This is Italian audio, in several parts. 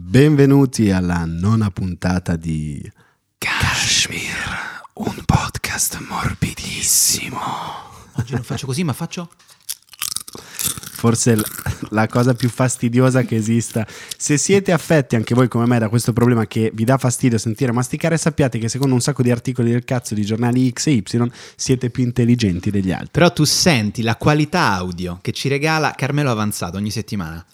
Benvenuti alla nona puntata di Kashmir, un podcast morbidissimo. Oggi non faccio così, ma faccio forse la cosa più fastidiosa che esista. Se siete affetti anche voi come me da questo problema che vi dà fastidio sentire masticare, sappiate che secondo un sacco di articoli del cazzo di giornali X e Y siete più intelligenti degli altri. Però tu senti la qualità audio che ci regala Carmelo Avanzato ogni settimana.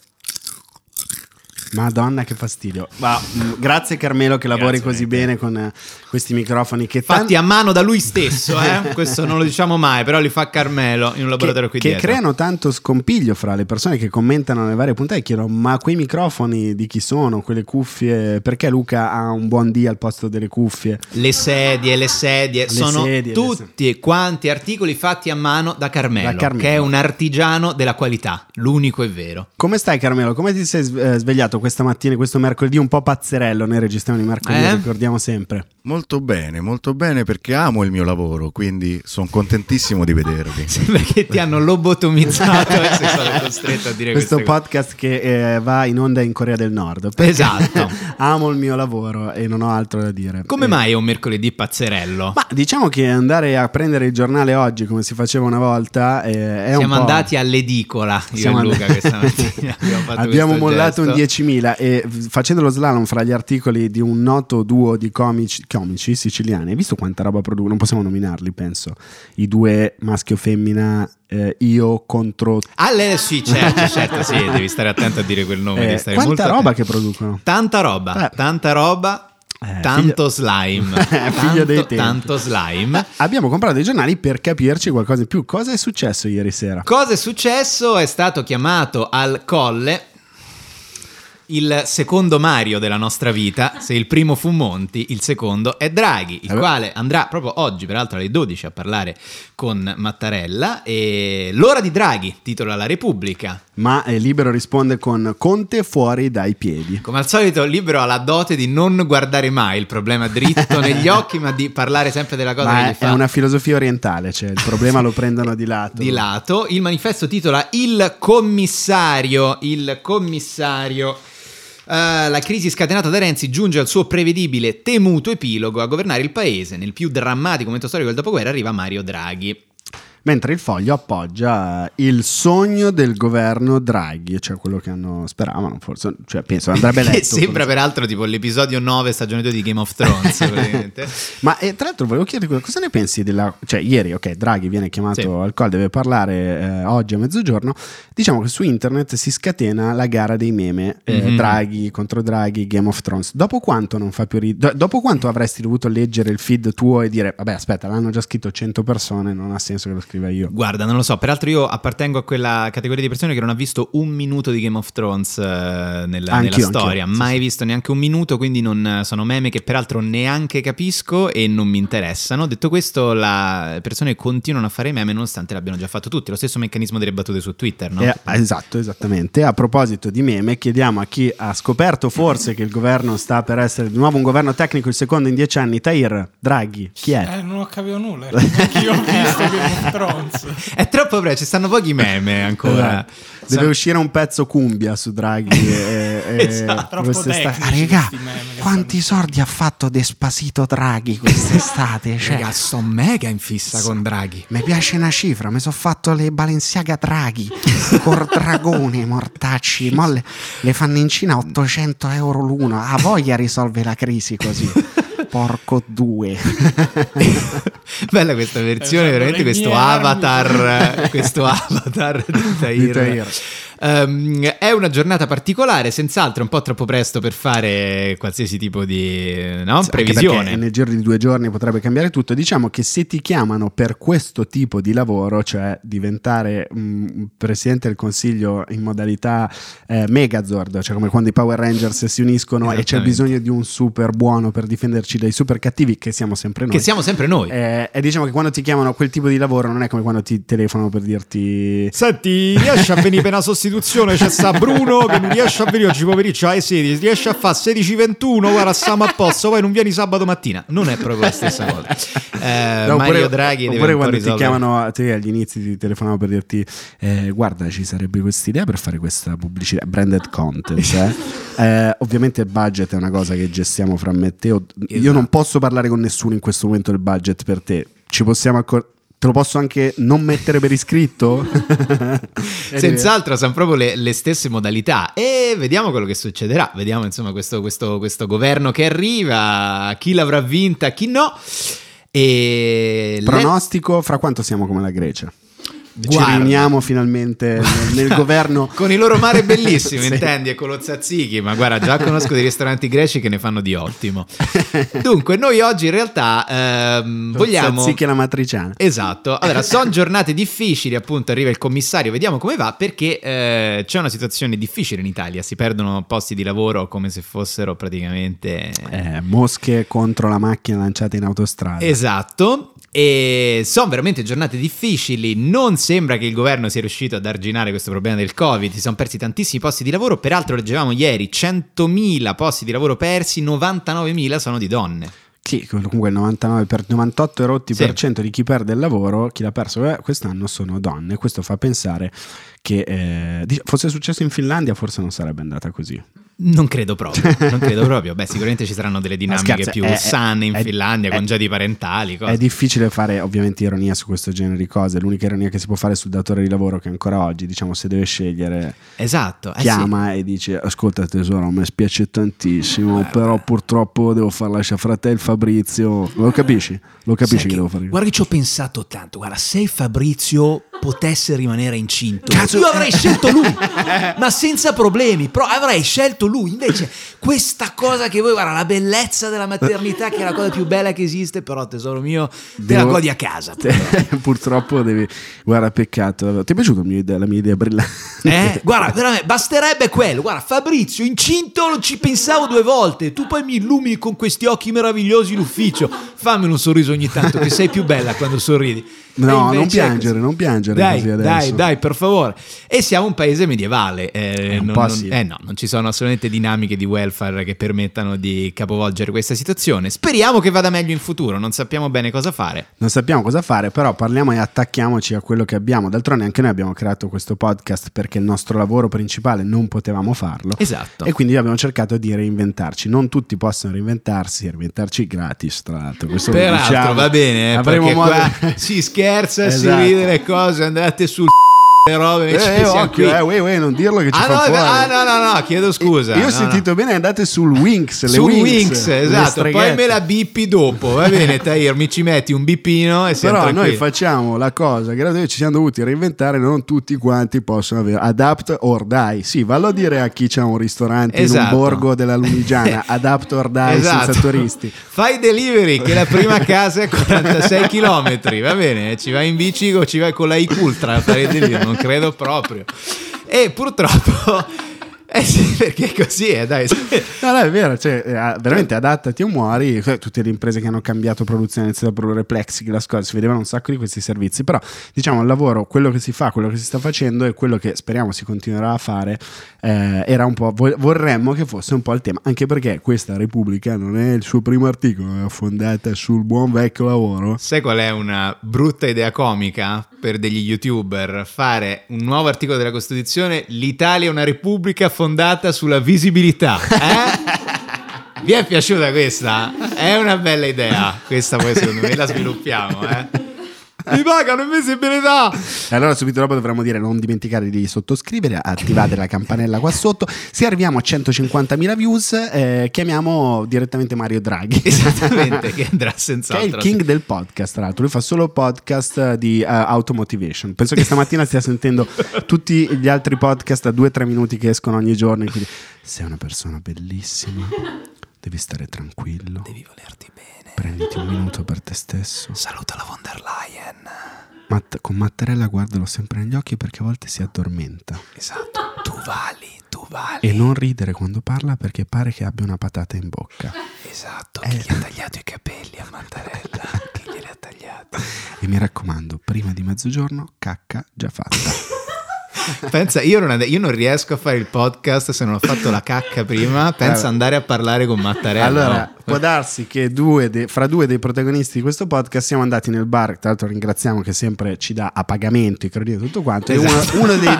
Madonna che fastidio. Ma, mh, grazie Carmelo che lavori Grazie, così bene con eh, questi microfoni che Fatti tan- a mano da lui stesso, eh? questo non lo diciamo mai, però li fa Carmelo in un laboratorio che, qui che dietro. creano tanto scompiglio fra le persone che commentano le varie puntate e chiedono ma quei microfoni di chi sono, quelle cuffie, perché Luca ha un buon D al posto delle cuffie? Le sedie, le sedie, Le sono sedie, tutti quanti articoli fatti a mano da Carmelo, Da Carmelo. che è un artigiano della qualità, l'unico e vero. Come stai Carmelo? Come ti sei eh, svegliato questa mattina, questo mercoledì un po' pazzerello, noi registriamo di mercoledì, eh? ricordiamo sempre. Molto bene, molto bene perché amo il mio lavoro, quindi sono contentissimo di vedervi. Sembra che ti hanno lobotomizzato e sei stato costretto a dire questo podcast cose. che eh, va in onda in Corea del Nord. Esatto. amo il mio lavoro e non ho altro da dire. Come eh. mai è un mercoledì pazzerello? Ma diciamo che andare a prendere il giornale oggi come si faceva una volta eh, è Siamo un po'... Siamo andati all'edicola, io Siamo e Luca and... questa mattina. abbiamo, abbiamo mollato gesto. un 10.000 2000 e facendo lo slalom fra gli articoli di un noto duo di comici, comici siciliani, hai visto quanta roba producono? Non possiamo nominarli, penso. I due maschio femmina eh, io contro ah le, sì certo certo sì devi stare attento a dire quel nome eh, quanta molto roba che producono tanta roba eh. tanta roba eh, tanto eh, figlio... slime, tanto, tanto, slime. Abbiamo comprato dei giornali per capirci qualcosa di più. Cosa è successo ieri sera? Cosa è successo? È stato chiamato al colle il secondo Mario della nostra vita. Se il primo fu Monti, il secondo è Draghi, il Eh quale andrà proprio oggi, peraltro alle 12, a parlare con Mattarella. E l'ora di Draghi, titola La Repubblica. Ma eh, Libero risponde con Conte fuori dai piedi. Come al solito, Libero ha la dote di non guardare mai il problema dritto negli occhi, ma di parlare sempre della cosa Ma che è, gli fa è una filosofia orientale, cioè il problema lo prendono di lato. di lato. Il manifesto titola Il commissario. Il commissario. Eh, la crisi scatenata da Renzi giunge al suo prevedibile temuto epilogo a governare il paese. Nel più drammatico momento storico del dopoguerra arriva Mario Draghi. Mentre il foglio appoggia il sogno del governo Draghi, cioè quello che hanno speravano, forse, cioè penso andrebbe letto. Che sembra forse. peraltro tipo l'episodio 9 stagione 2 di Game of Thrones. Ma eh, tra l'altro volevo chiederti cosa ne pensi della... Cioè ieri, ok, Draghi viene chiamato Sì. al call, deve parlare eh, oggi a mezzogiorno, diciamo che su internet si scatena la gara dei meme, eh, Mhm. Draghi contro Draghi, Game of Thrones. Dopo quanto non fa più ridere? dopo quanto avresti dovuto leggere il feed tuo e dire, vabbè aspetta, l'hanno già scritto 100 persone, non ha senso che lo scriva io. Guarda, non lo so. Peraltro, io appartengo a quella categoria di persone che non ha visto un minuto di Game of Thrones eh, nella, nella storia. anch'io, sì, Mai sì. visto neanche un minuto. Quindi non, sono meme che peraltro neanche capisco e non mi interessano. Detto questo, la- le persone continuano a fare meme nonostante l'abbiano già fatto tutti. Lo stesso meccanismo delle battute su Twitter, no? Eh, esatto, esattamente. A proposito di meme, chiediamo a chi ha scoperto forse che il governo sta per essere di nuovo un governo tecnico, il secondo in dieci anni, Tahir Draghi, chi è? Eh, non ho capito nulla. Anch'io ho visto Game of Thrones. È troppo breve, ci stanno pochi meme ancora. Esatto. Deve uscire un pezzo cumbia su Draghi. e, e- Esatto. Troppo tecnici Ah, che quanti soldi ha fatto Despasito Draghi quest'estate? Cioè, Raga, sto mega in fissa con Draghi. mi piace una cifra, mi sono fatto le Balenciaga Draghi col dragone, mortacci. Mo le, le fanno in Cina 800 euro l'uno. Ha voglia risolve la crisi così. Porco due. Bella questa versione, Esatto, veramente le questo avatar, questo avatar di Tahir. Di Tahir. Ehm, è una giornata particolare, senz'altro un po' troppo presto per fare qualsiasi tipo di no, previsione. nel giro di due giorni potrebbe cambiare tutto. Diciamo che se ti chiamano per questo tipo di lavoro, cioè diventare mm, presidente del consiglio in modalità eh, Megazord, cioè come quando i Power Rangers si uniscono e c'è bisogno di un super buono per difenderci dai super cattivi, che siamo sempre noi. Che siamo sempre noi. Eh, e diciamo che quando ti chiamano a quel tipo di lavoro non è come quando ti telefonano per dirti Senti, riesci a venire per una sostituzione Costituzione c'è sta Bruno che non riesce a venire oggi pomeriggio alle 16, riesce a fare 16-21, guarda stiamo a posto, poi non vieni sabato mattina. Non è proprio la stessa cosa. Eh, No, Mario oppure- Draghi deve oppure po' quando ti chiamano a te agli inizi ti telefonano per dirti eh, guarda ci sarebbe questa idea per fare questa pubblicità branded content eh. Eh, ovviamente il budget è una cosa che gestiamo fra me e te io Esatto. non posso parlare con nessuno in questo momento del budget per te ci possiamo accor- te lo posso anche non mettere per iscritto Senz'altro sono proprio le, le stesse modalità e vediamo quello che succederà. Vediamo insomma questo, questo- questo governo che arriva, chi l'avrà vinta, chi no. E pronostico fra quanto siamo come la Grecia ci Guarda. riuniamo finalmente nel, nel governo con i loro mare bellissimi, Sì. intendi, e con lo tzatziki, ma guarda, già conosco dei ristoranti greci che ne fanno di ottimo. Dunque, noi oggi in realtà ehm, vogliamo... Tzatziki e la matriciana Esatto, allora sono giornate difficili, appunto arriva il commissario, vediamo come va perché eh, c'è una situazione difficile in Italia, si perdono posti di lavoro come se fossero praticamente... Eh, mosche contro la macchina lanciata in autostrada. Esatto, e sono veramente giornate difficili, non sembra che il governo sia riuscito ad arginare questo problema del Covid, si sono persi tantissimi posti di lavoro, peraltro leggevamo ieri 100.000 posti di lavoro persi, 99.000 sono di donne. Sì, comunque il 99 per 98 e rotti Sì. per cento di chi perde il lavoro, chi l'ha perso eh, quest'anno sono donne. Questo fa pensare che eh, fosse successo in Finlandia, forse non sarebbe andata così. Non credo proprio, non credo proprio. Beh, sicuramente ci saranno delle dinamiche scherzo, più è- sane in è- Finlandia, è- congedi parentali, cose. È difficile fare ovviamente ironia su questo genere di cose. L'unica ironia che si può fare sul datore di lavoro che ancora oggi, diciamo, se deve scegliere, Esatto, eh sì. chiama e dice: Ascolta, tesoro, mi spiace tantissimo, però purtroppo devo far lasciare fra te il Fabrizio. Lo capisci? Lo capisci Sai che, devo fare? Guarda che ci ho pensato tanto. Guarda, se Fabrizio potesse rimanere incinto, Cazzo- io avrei scelto lui, ma senza problemi. Però avrei scelto lui. Invece, questa cosa che voi, guarda, la bellezza della maternità, che è la cosa più bella che esiste, però, tesoro mio, te la godi a casa. Purtroppo devi. Guarda, peccato. Ti è piaciuta la mia idea, la mia idea brillante? Eh? Guarda, veramente, basterebbe quello. Guarda, Fabrizio, incinto non ci pensavo due volte. Tu poi mi illumini con questi occhi meravigliosi in ufficio. Fammi un sorriso ogni tanto, che sei più bella quando sorridi. No, non piangere, non piangere Dai, così adesso. dai, dai, per favore. E siamo un paese medievale. eh, un non, sì. eh no, non ci sono assolutamente dinamiche di welfare che permettano di capovolgere questa situazione. Speriamo che vada meglio in futuro, non sappiamo bene cosa fare. Non sappiamo cosa fare, però parliamo e attacchiamoci a quello che abbiamo. D'altronde anche noi abbiamo creato questo podcast perché il nostro lavoro principale non potevamo farlo. Esatto. E quindi abbiamo cercato di reinventarci. Non tutti possono reinventarsi, reinventarci gratis, tra l'altro. Questo Peraltro diciamo. va bene, eh, Avremo modo- qua si scherza, si Esatto. ride le cose, andate sul robe, Eh, occhio, qui. eh, uè, uè, non dirlo che ci Ah fa no, fuori. ah, no, no, no, chiedo scusa. Io ho no, sentito no. bene, andate sul Winx. Sul Winx, Winx, le esatto, poi me la bippi dopo, va bene Tahir, mi ci metti un bippino e siamo Però noi tranquilli. facciamo la cosa che noi ci siamo dovuti reinventare, non tutti quanti possono avere adapt or die. Sì, vallo a dire a chi c'ha un ristorante in Esatto. un borgo della Lunigiana, adapt or die Esatto. senza turisti. Fai delivery che la prima casa è 46 km, va bene? Ci vai in bici o ci vai con la Ultra a fare il delivery, non credo proprio. E purtroppo eh sì, perché così è, dai. No, no, è vero, cioè, eh, veramente adattati o muori. Eh, Tutte le imprese che hanno cambiato produzione, iniziato a produrre plexiglass, si vedevano un sacco di questi servizi. Però, diciamo, il lavoro, quello che si fa, quello che si sta facendo e quello che speriamo si continuerà a fare, eh, era un po'. vo- Vorremmo che fosse un po' il tema, anche perché questa Repubblica non è il suo primo articolo, è fondata sul buon vecchio lavoro. Sai qual è una brutta idea comica per degli youtuber? Fare un nuovo articolo della Costituzione, l'Italia è una repubblica fondata sulla visibilità. Eh? Vi è piaciuta questa? È una bella idea. Questa poi secondo me la sviluppiamo, eh? Mi pagano in visibilità! E allora subito dopo dovremmo dire non dimenticare di sottoscrivere, attivate la campanella qua sotto. Se arriviamo a 150.000 views, eh, chiamiamo direttamente Mario Draghi. Esattamente, che andrà Che è il king del podcast, tra l'altro. Lui fa solo podcast eh, di uh, automotivation. Penso che stamattina stia sentendo tutti gli altri podcast a 2-3 minuti che escono ogni giorno. Quindi, sei una persona bellissima, devi stare tranquillo. Devi volerti bene. Prenditi un minuto per te stesso. Saluta la von der Leyen. Matt- con Mattarella guardalo sempre negli occhi perché a volte si addormenta. Esatto. Tu vali, tu vali. E non ridere quando parla perché pare che abbia una patata in bocca. Esatto. Chi gli ha tagliato i capelli a Mattarella? Chi glieli ha tagliati? E mi raccomando, prima di mezzogiorno, cacca già fatta. Pensa, io non, io non riesco a fare il podcast se non ho fatto la cacca prima. Pensa Allora. andare a parlare con Mattarella. Allora, no? può darsi che due de- fra due dei protagonisti di questo podcast siamo andati nel bar, tra l'altro ringraziamo che sempre ci dà a pagamento i crediti e tutto quanto, e uno, Esatto. uno dei,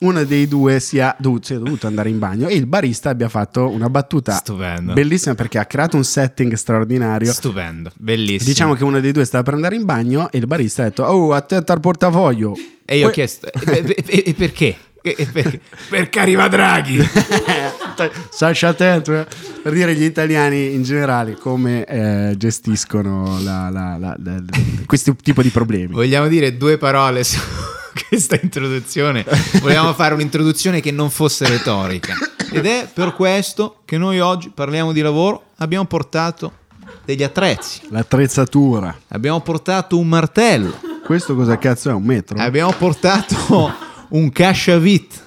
uno dei due sia dovuto, sia dovuto andare in bagno e il barista abbia fatto una battuta Stupendo. bellissima perché ha creato un setting straordinario. Stupendo, bellissimo. Diciamo che uno dei due stava per andare in bagno e il barista ha detto oh attento al portafoglio E io ho Que- chiesto, e, e- e- perché? Perché? Perché arriva Draghi. Sasha attento eh. per dire gli italiani in generale come eh, gestiscono la- la- la- la- questo tipo di problemi. Vogliamo dire due parole su questa introduzione? Vogliamo fare un'introduzione che non fosse retorica. Ed è per questo che noi oggi parliamo di lavoro. Abbiamo portato degli attrezzi. L'attrezzatura. Abbiamo portato un martello. Questo cosa cazzo è? Un metro? Abbiamo portato un cacciavit.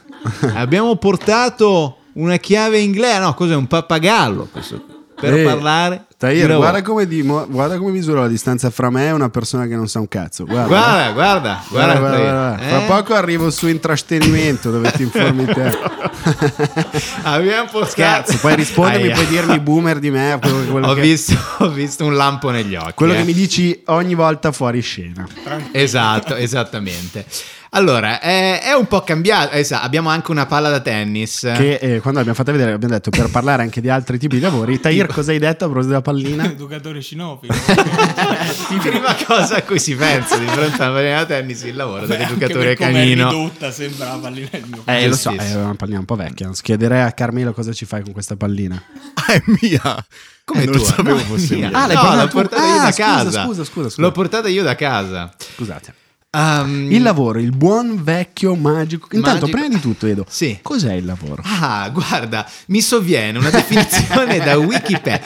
Abbiamo portato una chiave inglese. No, cos'è? Un pappagallo. questo, per Eh, parlare. Di Tahir, guarda come, dimo- guarda come misuro la distanza fra me e una persona che non sa un cazzo. Guarda, Guarda, guarda, Guarda, guarda. guarda, guarda. Eh? Fra poco arrivo su intrattenimento dove ti informi te. Abbiamo portato. Scherzo, puoi rispondermi, Aia. puoi dirmi boomer di me. Ho, che, visto, ho visto un lampo negli occhi. quello eh. che mi dici ogni volta fuori scena. Esatto, esattamente. Allora, eh, è un po' cambiato. sa, abbiamo anche una palla da tennis. Che eh, quando l'abbiamo fatta vedere abbiamo detto per parlare anche di altri tipi di lavori. Tahir, cosa hai detto a proposito della pallina? Educatore cinofilo. Prima cosa a cui si pensa di fronte alla pallina da tennis, il lavoro dell'educatore per come è canino. ridotta sembra la pallina del mio Eh, lo so, è una pallina un po' vecchia. Chiederei a Carmelo cosa ci fai con questa pallina. Ah, è mia. Come Eh, non tua? sapevo No, è fosse mia. mia. Ah, l'hai No, portata l'ho tu? portata io Ah, da scusa, casa. scusa, scusa, scusa. L'ho portata io da casa. Scusate. Um, Il lavoro, il buon vecchio magico. Intanto, Magico. prima di tutto, Edo, Sì. cos'è il lavoro? Ah, guarda, mi sovviene una definizione da Wikipedia.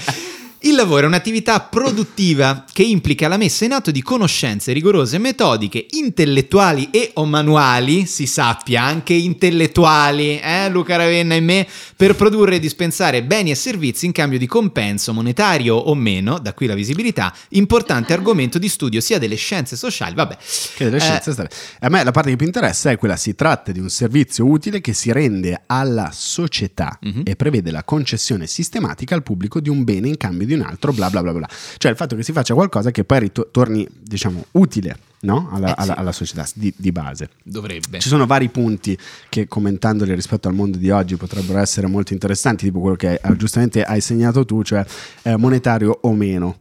Il lavoro è un'attività produttiva che implica la messa in atto di conoscenze rigorose, metodiche, intellettuali e o manuali, si sappia, anche intellettuali, eh, Luca Ravenna e me, per produrre e dispensare beni e servizi in cambio di compenso monetario o meno, da qui la visibilità, importante argomento di studio sia delle scienze sociali, vabbè. Che delle Eh, scienze strane. A me la parte che più interessa è quella: si tratta di un servizio utile che si rende alla società Mhm. e prevede la concessione sistematica al pubblico di un bene in cambio di un altro, bla bla bla bla. Cioè il fatto che si faccia qualcosa che poi ritorni, diciamo, utile no? alla, Eh, sì. alla- alla società di, di base. Dovrebbe. Ci sono vari punti che commentandoli rispetto al mondo di oggi potrebbero essere molto interessanti, tipo quello che eh, giustamente hai segnato tu, cioè eh, monetario o meno.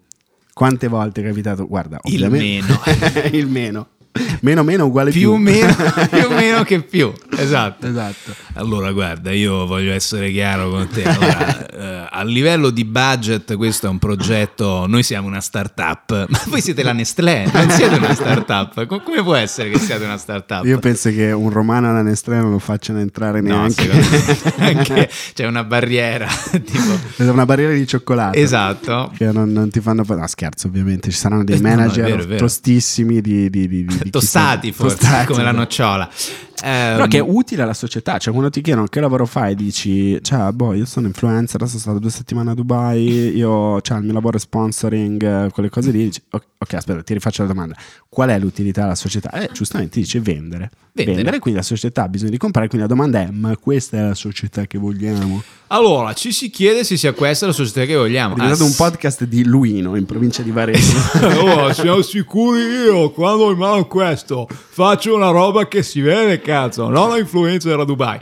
Quante volte è capitato? Guarda, Il ovviamente- il meno. Meno meno uguale più. più o meno, più meno che più, esatto. Esatto. Allora, guarda, io voglio essere chiaro con te. Allora, eh, a livello di budget, questo è un progetto. Noi siamo una startup. Ma voi siete la Nestlé, non siete una startup. Com- Come può essere che siate una startup? Io penso che un romano alla Nestlé non lo facciano entrare no, neanche. anche c'è una barriera, tipo... Una barriera di cioccolato. Esatto. Che non, non ti fanno. No, scherzo, ovviamente. Ci saranno dei Eh, no, no, è manager vero, è vero. tostissimi di, di- di- di- di forse, tostati, come la nocciola. Ehm, Però che è utile alla società, cioè quando ti chiedono che lavoro fai dici, cioè, boh, io sono influencer, sono stato due settimane a Dubai, io, cioè, il mio lavoro è sponsoring, eh, quelle cose lì, dici, ok, aspetta, ti rifaccio la domanda, qual è l'utilità alla società? Eh, giustamente dice vendere. Vendere. quindi la società ha bisogno di comprare, quindi la domanda è, ma questa è la società che vogliamo? Allora, ci si chiede se sia questa la società che vogliamo. È diventato Ah, un podcast di Luino, in provincia di Varese. Oh, siamo sicuri io, quando ho in mano questo, faccio una roba che si vede, cazzo, non la influenza da Dubai.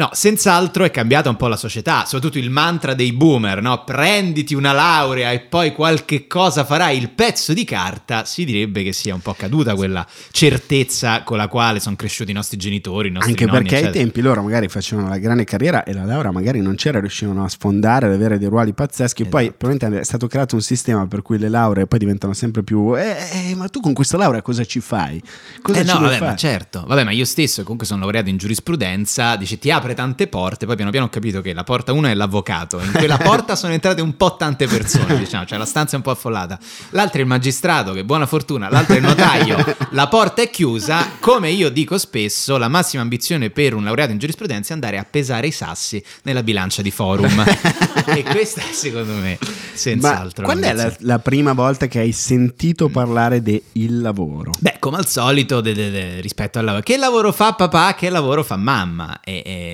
No, senz'altro è cambiata un po' la società, soprattutto il mantra dei boomer, no? Prenditi una laurea e poi qualche cosa farai, il pezzo di carta, si direbbe che sia un po' caduta quella certezza con la quale sono cresciuti i nostri genitori, i nostri Anche nonni, perché ai eccetera. tempi loro magari facevano la grande carriera e la laurea magari non c'era, riuscivano a sfondare, ad avere dei ruoli pazzeschi. Poi Esatto. probabilmente è stato creato un sistema per cui le lauree poi diventano sempre più... Eh, eh, ma tu con questa laurea cosa ci fai? Cosa Eh ci no, vabbè, ma certo. Vabbè, ma io stesso comunque sono laureato in giurisprudenza, dice ti apre apre tante porte, poi piano piano ho capito che la porta 1 è l'avvocato, in quella porta sono entrate un po' tante persone, diciamo, cioè la stanza è un po' affollata. L'altra è il magistrato, che buona fortuna, l'altra è il notaio, la porta è chiusa, come io dico spesso, la massima ambizione per un laureato in giurisprudenza è andare a pesare i sassi nella bilancia di forum. e questa è secondo me senz'altro. Ma quando è la, la prima volta che hai sentito parlare del lavoro? Beh, come al solito, de- de- de- rispetto al lavoro, che lavoro fa papà, che lavoro fa mamma? E, e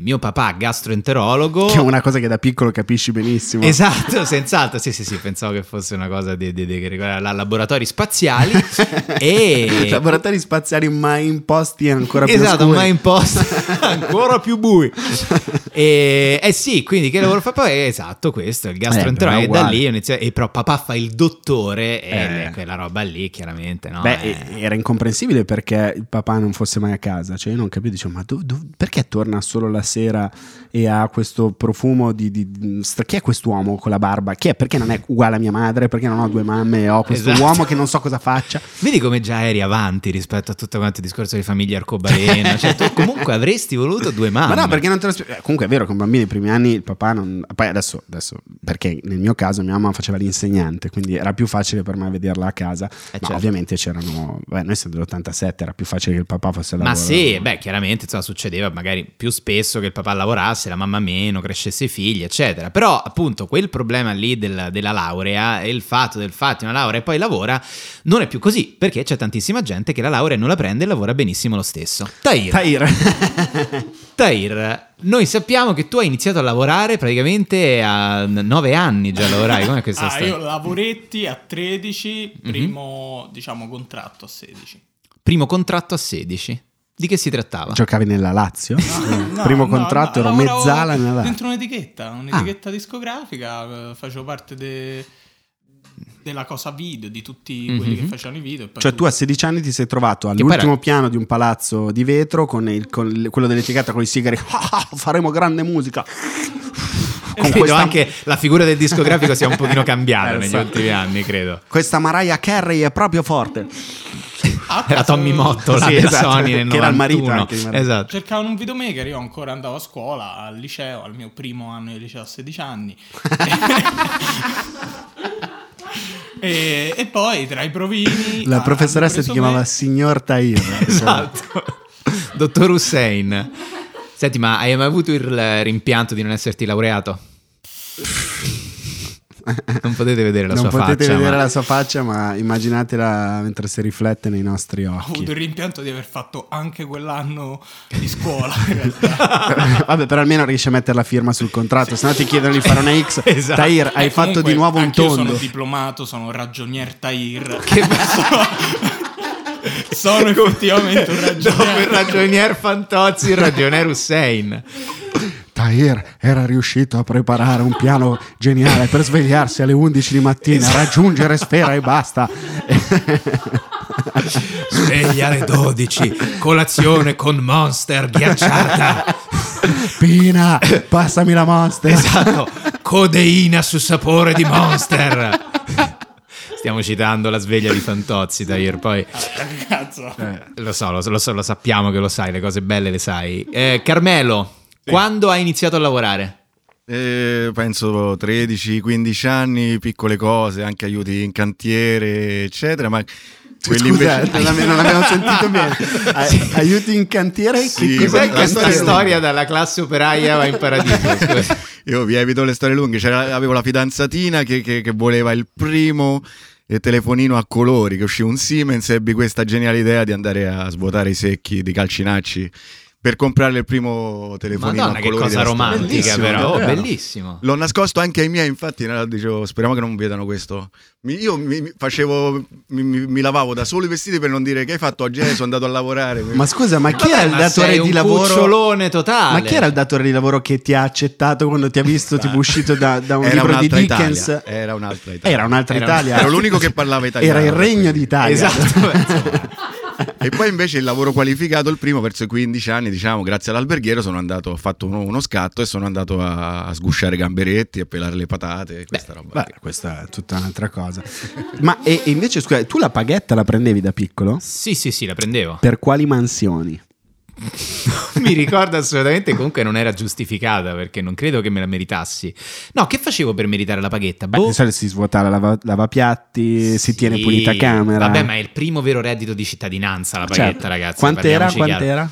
mio papà, gastroenterologo. Che è una cosa che da piccolo capisci benissimo. Esatto, senz'altro. Sì, sì, sì, pensavo che fosse una cosa di, di- di- che riguarda la- laboratori spaziali. e Laboratori spaziali mai imposti ancora più esatto, mai in posto ancora più bui. e, eh sì, quindi che lavoro fa poi? Esatto, questo, il gastroenterologo. Eh, e da lì iniziato- e però papà fa il dottore e Eh. quella roba lì, chiaramente, no? Beh, Eh. era incomprensibile perché il papà non fosse mai a casa. Cioè, io non capivo, dicevo, ma dov- dov- perché torna solo la sera e ha questo profumo di, di- di- Chi è quest'uomo con la barba? Chi è? Perché non è uguale a mia madre? Perché non ho due mamme e ho questo Esatto. uomo che non so cosa faccia? Vedi come già eri avanti rispetto a tutto quanto il discorso di famiglia arcobaleno. cioè, tu comunque avresti voluto due mamme. Ma no, perché non te lo spiego. Comunque è vero che un bambino nei primi anni il papà non. Poi adesso, adesso, perché nel mio caso mia mamma faceva l'insegnante, quindi era più facile per me vederla a casa. ma certo. ovviamente c'erano. Beh, noi siamo dell'87, era più facile che il papà fosse al Ma lavoro. sì, beh, chiaramente insomma, succedeva magari più spesso che il papà lavorasse, la mamma meno, crescesse i figli, eccetera. Però, appunto, quel problema lì del- della laurea e il fatto del fatti una laurea e poi lavora non è più così, perché c'è tantissima gente che la laurea non la prende e lavora benissimo lo stesso. Tahir, Tahir. Tahir, noi sappiamo che tu hai iniziato a lavorare praticamente a nove anni già lavorai. Com'è questa Ah, storia? io lavoretti a 13, Mhm. primo diciamo contratto a 16. Primo contratto a 16. Di che si trattava? Giocavi nella Lazio? No, Primo no, contratto no, ero mezzala nella Lazio. Dentro un'etichetta, un'etichetta discografica, eh, facevo parte de- della cosa video, di tutti quelli che Mhm. facevano i video. Cioè tu a 16 anni ti sei trovato all'ultimo piano di un palazzo di vetro con, il- con quello dell'etichetta con i sigari. Ah, ah, faremo grande musica. Con Credo questa, anche la figura del discografico sia un pochino cambiata Eh, negli ultimi anni, credo. questa Mariah Carey è proprio forte. A Era Tommy Motto, la Sì, esatto, Sony nel che era il 91. marito anche di Maria. Esatto. Cercavano un videomaker, io ancora andavo a scuola, al liceo, al mio primo anno di liceo a 16 anni. e, e poi tra i provini... La ah, professoressa ti preso chiamava me. signor Tahir. Esatto. Dottor Hussein. Senti, ma hai mai avuto il rimpianto di non esserti laureato? Non potete vedere la non sua potete faccia. vedere ma- la sua faccia, ma immaginatela mentre si riflette nei nostri Ho occhi. avuto il rimpianto di aver fatto anche quell'anno di scuola. Vabbè, però almeno riesci a mettere la firma sul contratto, se no ti chiedono di fare una X. Esatto. Tahir, hai Eh, fatto comunque, di nuovo un tondo. sono diplomato, sono ragionier Tahir. Che sono effettivamente un Dopo il ragionier. ragionier Fantozzi, il ragionier Hussein. Tahir era riuscito a preparare un piano geniale per svegliarsi alle 11 di mattina, raggiungere Sfera e basta. Sveglia alle 12, colazione con Monster ghiacciata. Pina, passami la monster. Esatto, codeina su sapore di Monster. Stiamo citando la sveglia di Fantozzi, Tahir, poi Cazzo. lo so, lo, so, lo so, lo sappiamo che lo sai, le cose belle le sai. Eh, Carmelo, quando hai iniziato a lavorare? Eh, penso 13-15 anni, piccole cose, anche aiuti in cantiere, eccetera, ma quelli Scusa, invece... non, ave- non avevo sentito bene. Ai- Aiuti in cantiere? Sì, Che cos'è Questa storia- storia dalla classe operaia va in paradiso. scusa. Io vi evito le storie lunghe. C'era- avevo la fidanzatina che, che- che voleva il primo eh, telefonino a colori, che uscì un Siemens e ebbi questa geniale idea di andare a svuotare i secchi di calcinacci per comprare il primo telefonino Madonna, a che cosa romantica, Bellissimo, però. Oh, bellissimo. L'ho nascosto anche ai miei, infatti, no, dicevo, speriamo che non vedano questo. Mi- io mi, facevo, mi, mi- mi lavavo da solo i vestiti per non dire che hai fatto oggi, sono andato a lavorare. Ma scusa, ma chi era il datore di un lavoro? totale. Ma chi era il datore di lavoro che ti ha accettato quando ti ha visto tipo uscito da, da un Era libro di un'altra Dickens? Italia. Era un'altra Italia. Era un'altra Era- Italia. Ero l'unico che parlava italiano. Era il regno d'Italia. Esatto. E poi invece il lavoro qualificato, il primo verso i 15 anni, diciamo, grazie all'alberghiero sono andato, ho fatto uno, uno scatto e sono andato a, a sgusciare gamberetti, a pelare le patate, questa roba. Beh, questa è tutta un'altra cosa. Ma e, e invece, scusa, tu la paghetta la prendevi da piccolo? Sì, sì, sì, la prendevo. Per quali mansioni? mi ricordo assolutamente comunque non era giustificata perché non credo che me la meritassi. No, che facevo per meritare la paghetta? Beh, Boh. di solito si svuota la lava- lavapiatti, si tiene Sì, pulita camera. Vabbè, ma è il primo vero reddito di cittadinanza la paghetta, Certo. ragazzi. Quant'era? parliamoci chiaro.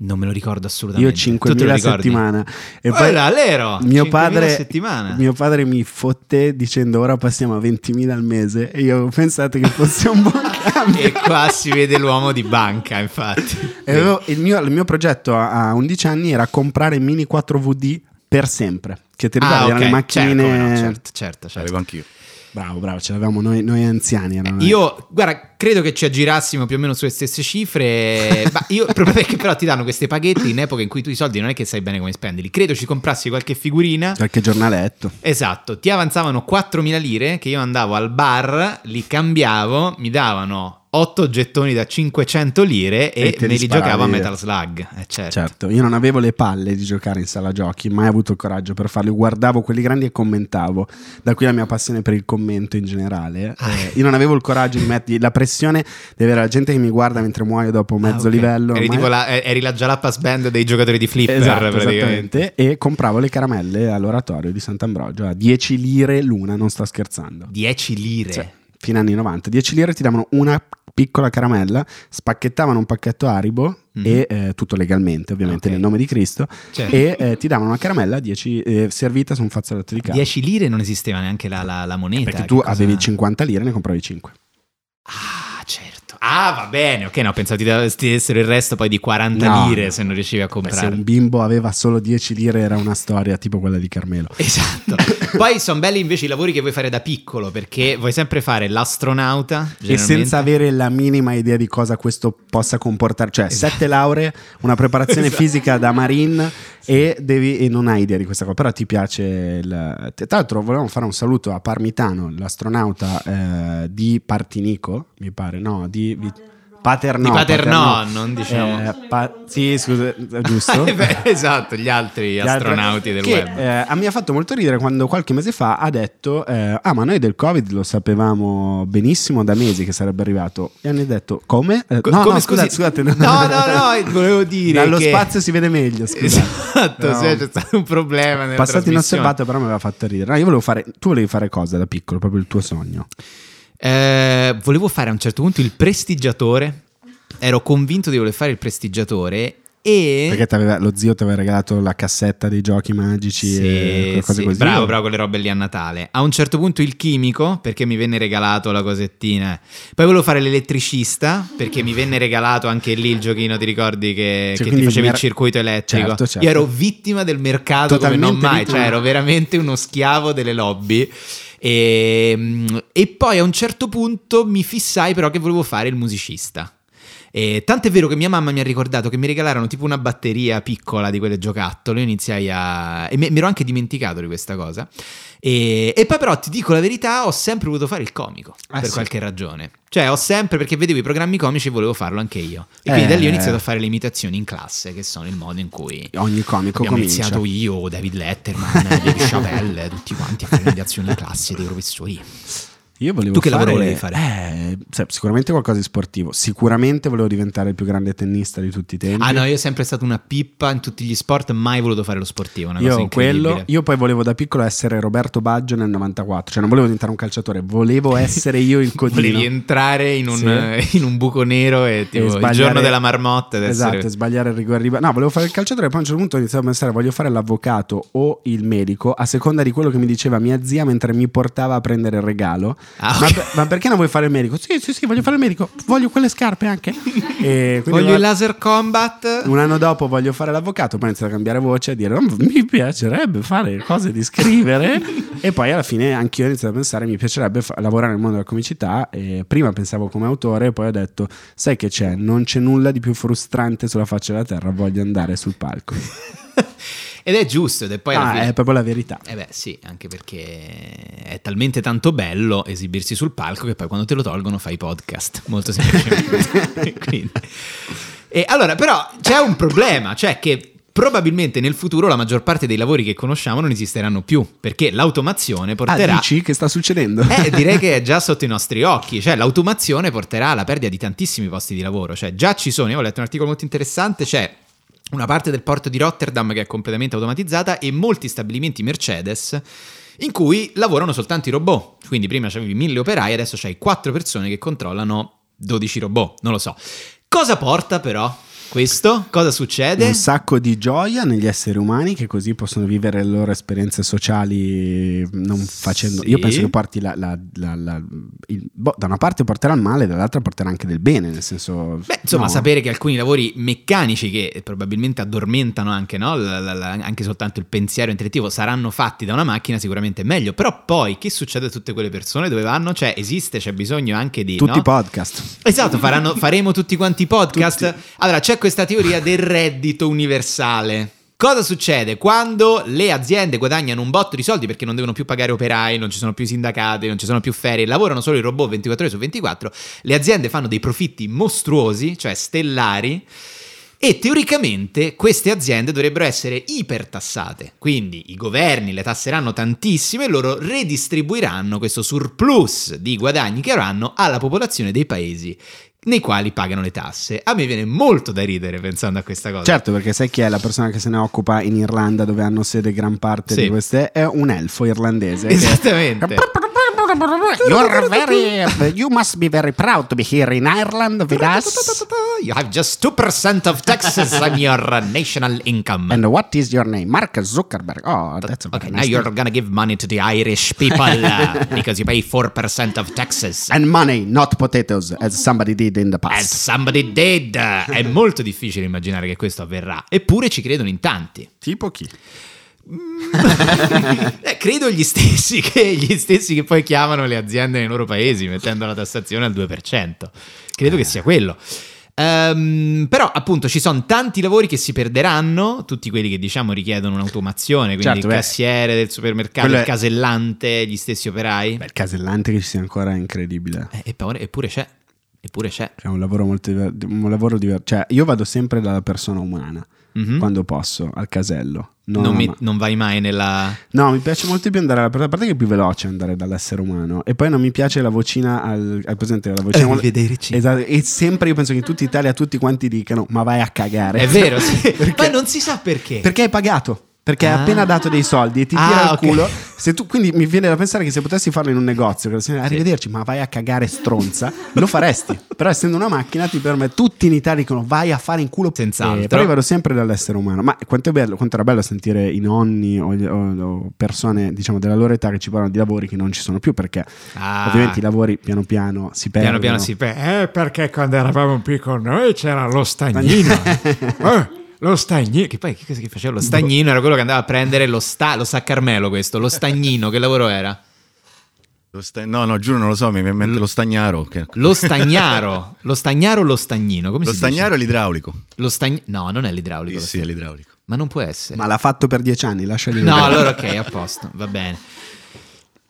Non me lo ricordo assolutamente. Io Tu te lo 5.000 a settimana. E poi Guarda, Lero, mio 5.000 padre, a settimana. mio padre mi fotte dicendo ora passiamo a 20.000 al mese e io ho pensato che fosse un buon cambio. E qua si vede l'uomo di banca, infatti. E avevo- il, mio, il mio progetto a a 11 anni era comprare Mini 4VD per sempre. Che ti ricordi? Ah, Erano le ok, macchine... certo, no, certo, certo, certo. L'avevo anch'io. Bravo, bravo, ce l'avevamo noi, noi anziani. erano- Io, guarda, credo che ci aggirassimo più o meno sulle stesse cifre. ma io, proprio perché però ti danno queste paghetti in epoca in cui tu i soldi non è che sai bene come spenderli. Credo ci comprassi qualche figurina. Qualche giornaletto. Esatto, ti avanzavano 4.000 lire che io andavo al bar, li cambiavo, mi davano 8 gettoni da 500 lire e, E me li giocavo a. Metal Slug. Eh, certo. Certo, io non avevo le palle di giocare in sala giochi, mai avuto il coraggio per farlo. Guardavo quelli grandi e commentavo, da qui la mia passione per il commento in generale. Ah. Eh, io non avevo il coraggio di mettere la pressione di avere la gente che mi guarda mentre muoio dopo mezzo Ah, ok. livello. Eri, ormai. la, eh, eri la Jalapas Band dei giocatori di Flipper, Esatto, praticamente. esattamente. E compravo le caramelle all'oratorio di Sant'Ambrogio a 10 lire l'una, non sto scherzando. 10 lire. Sì, fino anni 90. 10 lire ti davano una piccola caramella, spacchettavano un pacchetto Haribo Mhm. e eh, tutto legalmente, ovviamente Ok. nel nome di Cristo, Certo. e eh, ti davano una caramella 10, eh, servita su un fazzoletto di carta. 10 lire non esisteva neanche la, la- la moneta. Perché tu cosa- avevi 50 lire e ne compravi 5. Ah. Ah, va bene. Ok, no, pensavo ti dessero il resto poi di 40 No, lire se non riuscivi a Beh, se comprare. un bimbo aveva solo 10 lire era una storia tipo quella di Carmelo. Esatto. Poi sono belli invece i lavori che vuoi fare da piccolo perché vuoi sempre fare l'astronauta. E senza avere la minima idea di cosa questo possa comportare, cioè Esatto. sette lauree, una preparazione Esatto. fisica da marine e, devi, e non hai idea di questa cosa, però ti piace. Il... Tra l'altro, volevamo fare un saluto a Parmitano, l'astronauta eh, di Partinico, mi pare, no, di. di Paternò, Di Paternò, Paternò. non diciamo. Eh, pa- sì, scusa, giusto. Eh beh, esatto, gli altri Gli altri- astronauti del che, web. eh, a- mi ha fatto molto ridere quando qualche mese fa ha detto: eh, Ah, ma noi del Covid lo sapevamo benissimo da mesi che sarebbe arrivato. E hanno detto: Come? Eh, Co- no, come no, scusate, scusate. No, no, no, volevo dire Dallo che- spazio si vede meglio. Scusate. Esatto, No. sì, c'è stato un problema nella Passato inosservato, però mi aveva fatto ridere. No, io volevo fare. Tu volevi fare cosa da piccolo? Proprio il tuo sogno. Eh, volevo fare a un certo punto il prestigiatore. Ero convinto di voler fare il prestigiatore e Perché lo zio ti aveva regalato la cassetta dei giochi magici e Sì, cose sì, così. bravo, bravo, quelle robe lì a Natale. A un certo punto il chimico, perché mi venne regalato la cosettina. Poi volevo fare l'elettricista, perché mi venne regalato anche lì il giochino, ti ricordi che, Cioè, che ti facevi mer- il circuito elettrico? Certo, certo. Io ero vittima del mercato come non Totalmente mai, vittima. cioè ero veramente uno schiavo delle lobby. E, e poi a un certo punto mi fissai però che volevo fare il musicista. E tant'è vero che mia mamma mi ha ricordato che mi regalarono tipo una batteria piccola di quelle giocattolo. Io iniziai a. e me- mi ero anche dimenticato di questa cosa. E, e poi, però, ti dico la verità: ho sempre voluto fare il comico Ah, per sì. qualche ragione. Cioè, ho sempre perché vedevo i programmi comici e volevo farlo anche io. E quindi Eh. da lì ho iniziato a fare le imitazioni in classe, che sono il modo in cui. Ogni comico Abbiamo comincia. iniziato io, David Letterman, David Chappelle, tutti quanti a fare le imitazioni in classe dei professori. Io volevo Tu che fare, lavoro volevi fare? Eh, sai, sicuramente qualcosa di sportivo. Sicuramente volevo diventare il più grande tennista di tutti i tempi. Ah no, io ho sempre stato una pippa in tutti gli sport, mai voluto fare lo sportivo, una Io quello, io poi volevo da piccolo essere Roberto Baggio nel 94, cioè non volevo diventare un calciatore, volevo essere io il codino. Volevi entrare in un, in un buco nero e tipo il sbagliare- giorno della marmotta Esatto, essere... e sbagliare il rigore riba- No, volevo fare il calciatore e poi a un certo punto ho iniziato a pensare voglio fare l'avvocato o il medico a seconda di quello che mi diceva mia zia mentre mi portava a prendere il regalo. Ah, ma, ok. per- ma perché non vuoi fare il medico? Sì, sì, sì, voglio fare il medico. Voglio quelle scarpe anche. Voglio il laser combat. un anno dopo voglio fare l'avvocato, poi ho iniziato a cambiare voce e a dire "Oh, mi piacerebbe fare cose di scrivere e poi alla fine anch'io ho iniziato a pensare mi piacerebbe fa- lavorare nel mondo della comicità e prima pensavo come autore poi ho detto sai che c'è, non c'è nulla di più frustrante sulla faccia della terra, voglio andare sul palco. Ed è giusto, ed è poi Ah, fine... è proprio la verità. Eh beh sì, anche perché è talmente tanto bello esibirsi sul palco che poi quando te lo tolgono fai podcast, molto semplicemente. Quindi. E allora, però c'è un problema, cioè che probabilmente nel futuro la maggior parte dei lavori che conosciamo non esisteranno più, perché l'automazione Ah, porterà... dici che sta succedendo? Eh, direi che è già sotto i nostri occhi, cioè l'automazione porterà alla perdita di tantissimi posti di lavoro, cioè già ci sono, io ho letto un articolo molto interessante, c'è una parte del porto di Rotterdam che è completamente automatizzata e molti stabilimenti Mercedes in cui lavorano soltanto i robot. Quindi prima c'avevi mille operai, adesso c'hai quattro persone che controllano 12 robot, non lo so. Cosa porta però questo? Cosa succede? Un sacco di gioia negli esseri umani che così possono vivere le loro esperienze sociali non facendo... Sì. Io penso che porti la... la- la- il- boh, da una parte porterà il male, dall'altra porterà anche del bene, nel senso... Beh, insomma, no. sapere che alcuni lavori meccanici che probabilmente addormentano anche, no? Anche soltanto il pensiero intellettivo saranno fatti da una macchina sicuramente è meglio. Però poi che succede a tutte quelle persone? Dove vanno? Cioè, esiste, c'è bisogno anche di... Tutti no? i podcast. Esatto, faranno- faremo tutti quanti i podcast. Allora, c'è questa teoria del reddito universale. Cosa succede quando le aziende guadagnano un botto di soldi perché non devono più pagare operai, non ci sono più sindacati, non ci sono più ferie, lavorano solo i robot 24 ore su 24, le aziende fanno dei profitti mostruosi, cioè stellari, e teoricamente queste aziende dovrebbero essere ipertassate, quindi i governi le tasseranno tantissimo e loro redistribuiranno questo surplus di guadagni che avranno alla popolazione dei paesi nei quali pagano le tasse. A me viene molto da ridere pensando a questa cosa. Certo, perché sai chi è la persona che se ne occupa in Irlanda, dove hanno sede gran parte Sì. di queste? È un elfo irlandese. che- Esattamente. You're very, you must be very proud to be here in Ireland with us. You have just 2% of taxes on your uh, national income. And what is your name? Mark Zuckerberg. Oh, that's a very Okay, now nice you're name. gonna give money to the Irish people uh, because you pay 4% of taxes. And money, not potatoes, as somebody did in the As past. somebody did. È molto difficile immaginare che questo avverrà. Eppure ci credono in tanti. Tipo chi? Eh, credo gli stessi, che, gli stessi che poi chiamano le aziende nei loro paesi mettendo la tassazione al 2%. Credo che sia quello. Ehm, però appunto ci sono tanti lavori che si perderanno, tutti quelli che diciamo richiedono un'automazione, quindi Certo, il beh. cassiere del supermercato, il casellante, gli stessi operai. Beh, il casellante che ci sia ancora è incredibile. Eh, eppure, c'è, eppure c'è. È un lavoro molto un lavoro diverso. Cioè, io vado sempre dalla persona umana Mhm. quando posso, al casello. No, non, no, mi- ma- non vai mai nella... no, mi piace molto più andare alla persona. A parte che è più veloce andare dall'essere umano. E poi non mi piace la vocina al, al presente la vocina. Arrivederci. Esatto. E sempre io penso che in tutta Italia tutti quanti dicano: Ma vai a cagare. È vero, sì. Perché? ma non si sa perché. Perché hai pagato. Perché hai Ah. appena dato dei soldi e ti Ah, tira il ok. culo. Se tu, quindi mi viene da pensare che se potessi farlo in un negozio, che la arrivederci, ma vai a cagare stronza, lo faresti. Però essendo una macchina ti permette, tutti in Italia dicono vai a fare in culo. Senz'altro. Eh, però io vado sempre dall'essere umano. Ma quanto, è bello, quanto era bello sentire i nonni o, o- o persone diciamo della loro età che ci parlano di lavori che non ci sono più perché Ah. ovviamente i lavori piano piano si perdono. Piano piano si perde. Eh, perché quando eravamo piccoli noi c'era lo stagnino. Eh, lo stagnino. Che poi che cosa che faceva lo stagnino? Era quello che andava a prendere lo sta, lo sa Carmelo questo, lo stagnino, che lavoro era? Lo sta- no, no, giuro, non lo so, mi viene in mente lo stagnaro. che- Lo stagnaro, lo stagnaro o lo stagnino? Come Lo si stagnaro è dice? l'idraulico. Lo stagn- No, non è l'idraulico. Sì, lo sì, è l'idraulico. Ma non può essere. Ma l'ha fatto per dieci anni, lasciali No, allora ok, a posto, va bene.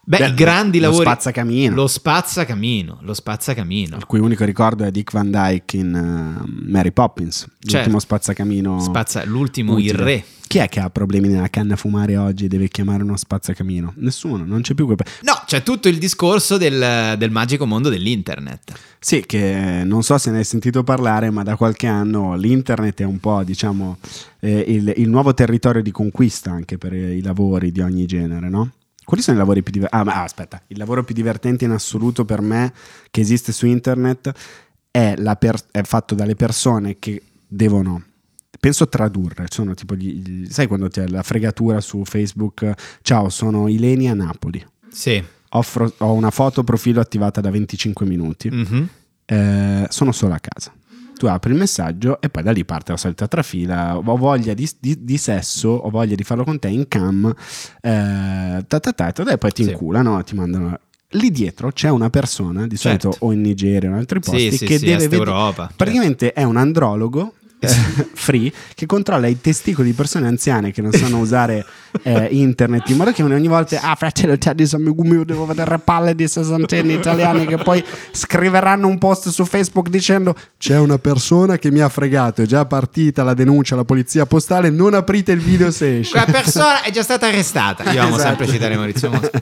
Beh, Beh, i grandi lo lavori. spazzacamino. Lo spazzacamino. Lo spazzacamino. Il cui unico ricordo è Dick Van Dyke in eh, Mary Poppins, l'ultimo Certo. spazzacamino. Spazza, l'ultimo, il utile. re. Chi è che ha problemi nella canna a fumare oggi e deve chiamare uno spazzacamino? Nessuno, non c'è più quel. No, c'è tutto il discorso del, del magico mondo dell'internet. Sì, che non so se ne hai sentito parlare, ma da qualche anno l'internet è un po', diciamo, eh, il, il nuovo territorio di conquista anche per i lavori di ogni genere, no? Quali sono i lavori più divertenti? Ah, ma ah, aspetta, il lavoro più divertente in assoluto per me che esiste su internet è, la per- è fatto dalle persone che devono, penso, tradurre. Sono tipo, gli, sai quando c'è la fregatura su Facebook? Ciao, sono Ilenia Napoli. Sì. Offro- ho una foto profilo attivata da 25 minuti. Mhm. Eh, sono solo a casa. Tu apri il messaggio e poi da lì parte la solita trafila. Ho voglia di, di- di sesso, ho voglia di farlo con te in cam. Eh, ta ta ta, e poi ti Sì. inculano, ti mandano. Lì dietro c'è una persona, di Certo. solito o in Nigeria o in altri posti, Sì, sì, che sì, deve vedere. Europa. Praticamente è un andrologo. Eh, free che controlla i testicoli di persone anziane che non sanno usare eh, internet in modo che ogni volta ah fratello Teddy amico mio devo vedere palle di sessantenni italiani che poi scriveranno un post su Facebook dicendo c'è una persona che mi ha fregato è già partita la denuncia alla polizia postale non aprite il video se esce Quella persona è già stata arrestata. Io amo Esatto. sempre citare Maurizio Mosca.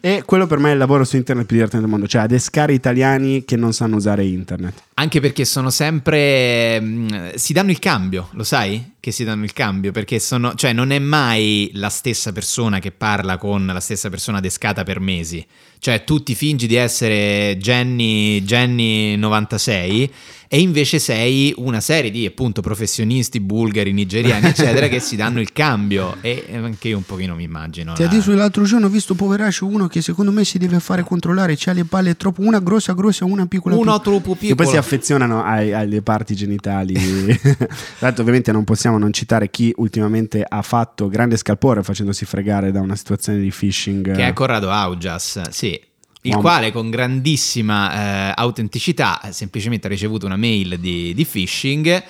e quello per me è il lavoro su internet più divertente del mondo cioè adescare italiani che non sanno usare internet Anche perché sono sempre. mh, si danno il cambio, lo sai? Che si danno il cambio, perché sono, cioè non è mai la stessa persona che parla con la stessa persona descata per mesi. Cioè tu ti fingi di essere Jenny, Jenny 96 e invece sei una serie di appunto professionisti bulgari, nigeriani, eccetera, che si danno il cambio. E anche io un pochino mi immagino. Ti la- adesso l'altro giorno ho visto poveraccio uno che secondo me si deve fare controllare, c'ha le palle troppo, una grossa grossa, una piccola Uno piccola. troppo E poi si piccolo. affezionano ai- alle parti genitali. Tra l'altro, ovviamente, non possiamo non citare chi ultimamente ha fatto grande scalpore facendosi fregare da una situazione di phishing. che è Corrado Augias, sì. Il Uomo. quale con grandissima eh, autenticità eh, semplicemente ha ricevuto una mail di, di phishing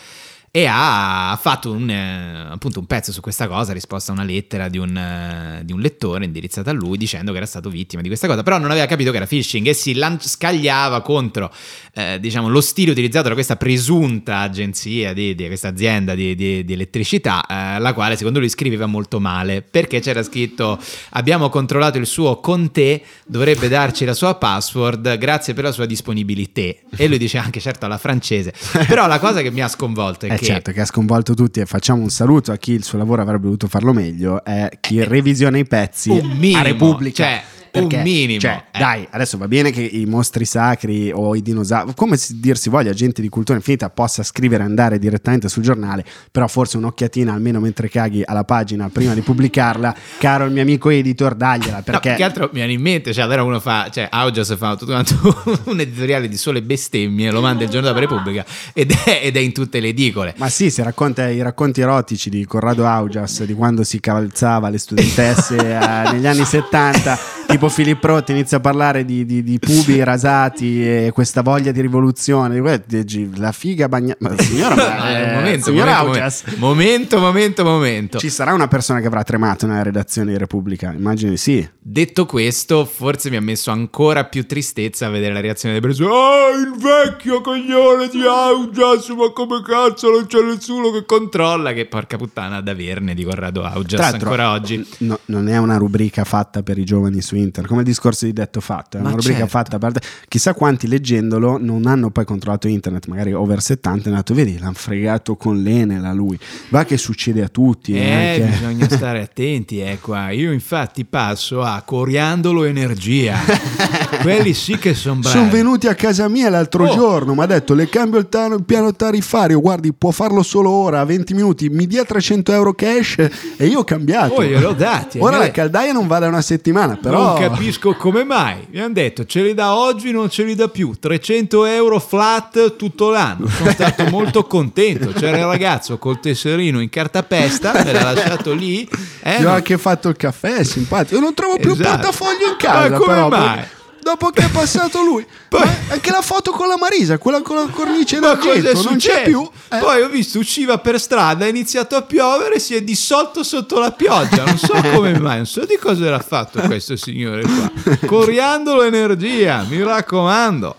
e ha fatto un, eh, appunto un pezzo su questa cosa, risposta a una lettera di un, eh, di un lettore indirizzata a lui dicendo che era stato vittima di questa cosa, però non aveva capito che era phishing e si lan- scagliava contro eh, diciamo, lo stile utilizzato da questa presunta agenzia, di, di questa azienda di, di- elettricità, eh, la quale secondo lui scriveva molto male, perché c'era scritto abbiamo controllato il suo con te, dovrebbe darci la sua password, grazie per la sua disponibilità. E lui dice anche certo alla francese. Però la cosa che mi ha sconvolto è Eh che... certo che ha sconvolto tutti e facciamo un saluto a chi il suo lavoro avrebbe dovuto farlo meglio è chi revisiona i pezzi Un minimo, a Repubblica. cioè, Perché, un minimo, cioè, eh. dai adesso va bene che i mostri sacri o i dinosauri come si, dir si voglia gente di cultura infinita possa scrivere e andare direttamente sul giornale però forse un'occhiatina almeno mentre caghi alla pagina prima di pubblicarla caro il mio amico editor dagliela No, perché più che altro mi viene in mente, cioè allora uno fa, cioè Augias fa tutto quanto un editoriale di sole bestemmie, lo manda il giorno dopo Repubblica ed è, ed è in tutte le edicole. Ma sì, se racconta i racconti erotici di Corrado Augias, di quando si calzava le studentesse eh, negli anni 70, tipo Filippo Rotti inizia a parlare di, di- di pubi rasati e questa voglia di rivoluzione, dici, la figa bagnata. Ma signora, ma, Eh, eh, momento, signor momento, momento, momento, momento. ci sarà una persona che avrà tremato nella redazione di Repubblica? Immagino di sì. Detto questo, forse mi ha messo ancora più tristezza a vedere la reazione delle persone. Ah, il vecchio coglione di Augias, ma come cazzo non c'è nessuno che controlla? Che porca puttana ad averne di Corrado Augias ancora oggi. no- non è una rubrica fatta per i giovani su internet, come il discorso di detto fatto, è Ma una rubrica certo. fatta per... Chissà quanti leggendolo non hanno poi controllato internet, magari over 70, e hanno detto, vedi, l'hanno fregato con l'Enel a lui. Va che succede a tutti. Eh, anche- bisogna stare attenti, eh, qua. Io infatti passo a coriandolo energia. Quelli sì che sono bravi. Sono venuti a casa mia l'altro Oh. giorno, mi ha detto le cambio il, ta- il piano tariffario, guardi può farlo solo ora, a 20 minuti, mi dia 300 euro cash e io ho cambiato. Oh, gliel'ho dati. Ora eh. la caldaia non va da una settimana, però... Non capisco come mai. Mi hanno detto ce li dà oggi, non ce li dà più. 300 euro flat tutto l'anno. Sono stato molto contento. C'era il ragazzo col tesserino in cartapesta, me l'ha lasciato lì. Eh, Io ho anche fatto il caffè, simpatico. Io non trovo più Esatto. portafoglio in casa. Ma come però, mai? Dopo che è passato lui, Poi- Ma anche la foto con la Marisa, quella con la cornice Ma cosa è d'argento, non c'è più. Eh, Poi ho visto usciva per strada, ha iniziato a piovere, si è dissolto sotto la pioggia. Non so come mai, non so di cosa era fatto questo signore qua. Coriandolo energia, mi raccomando.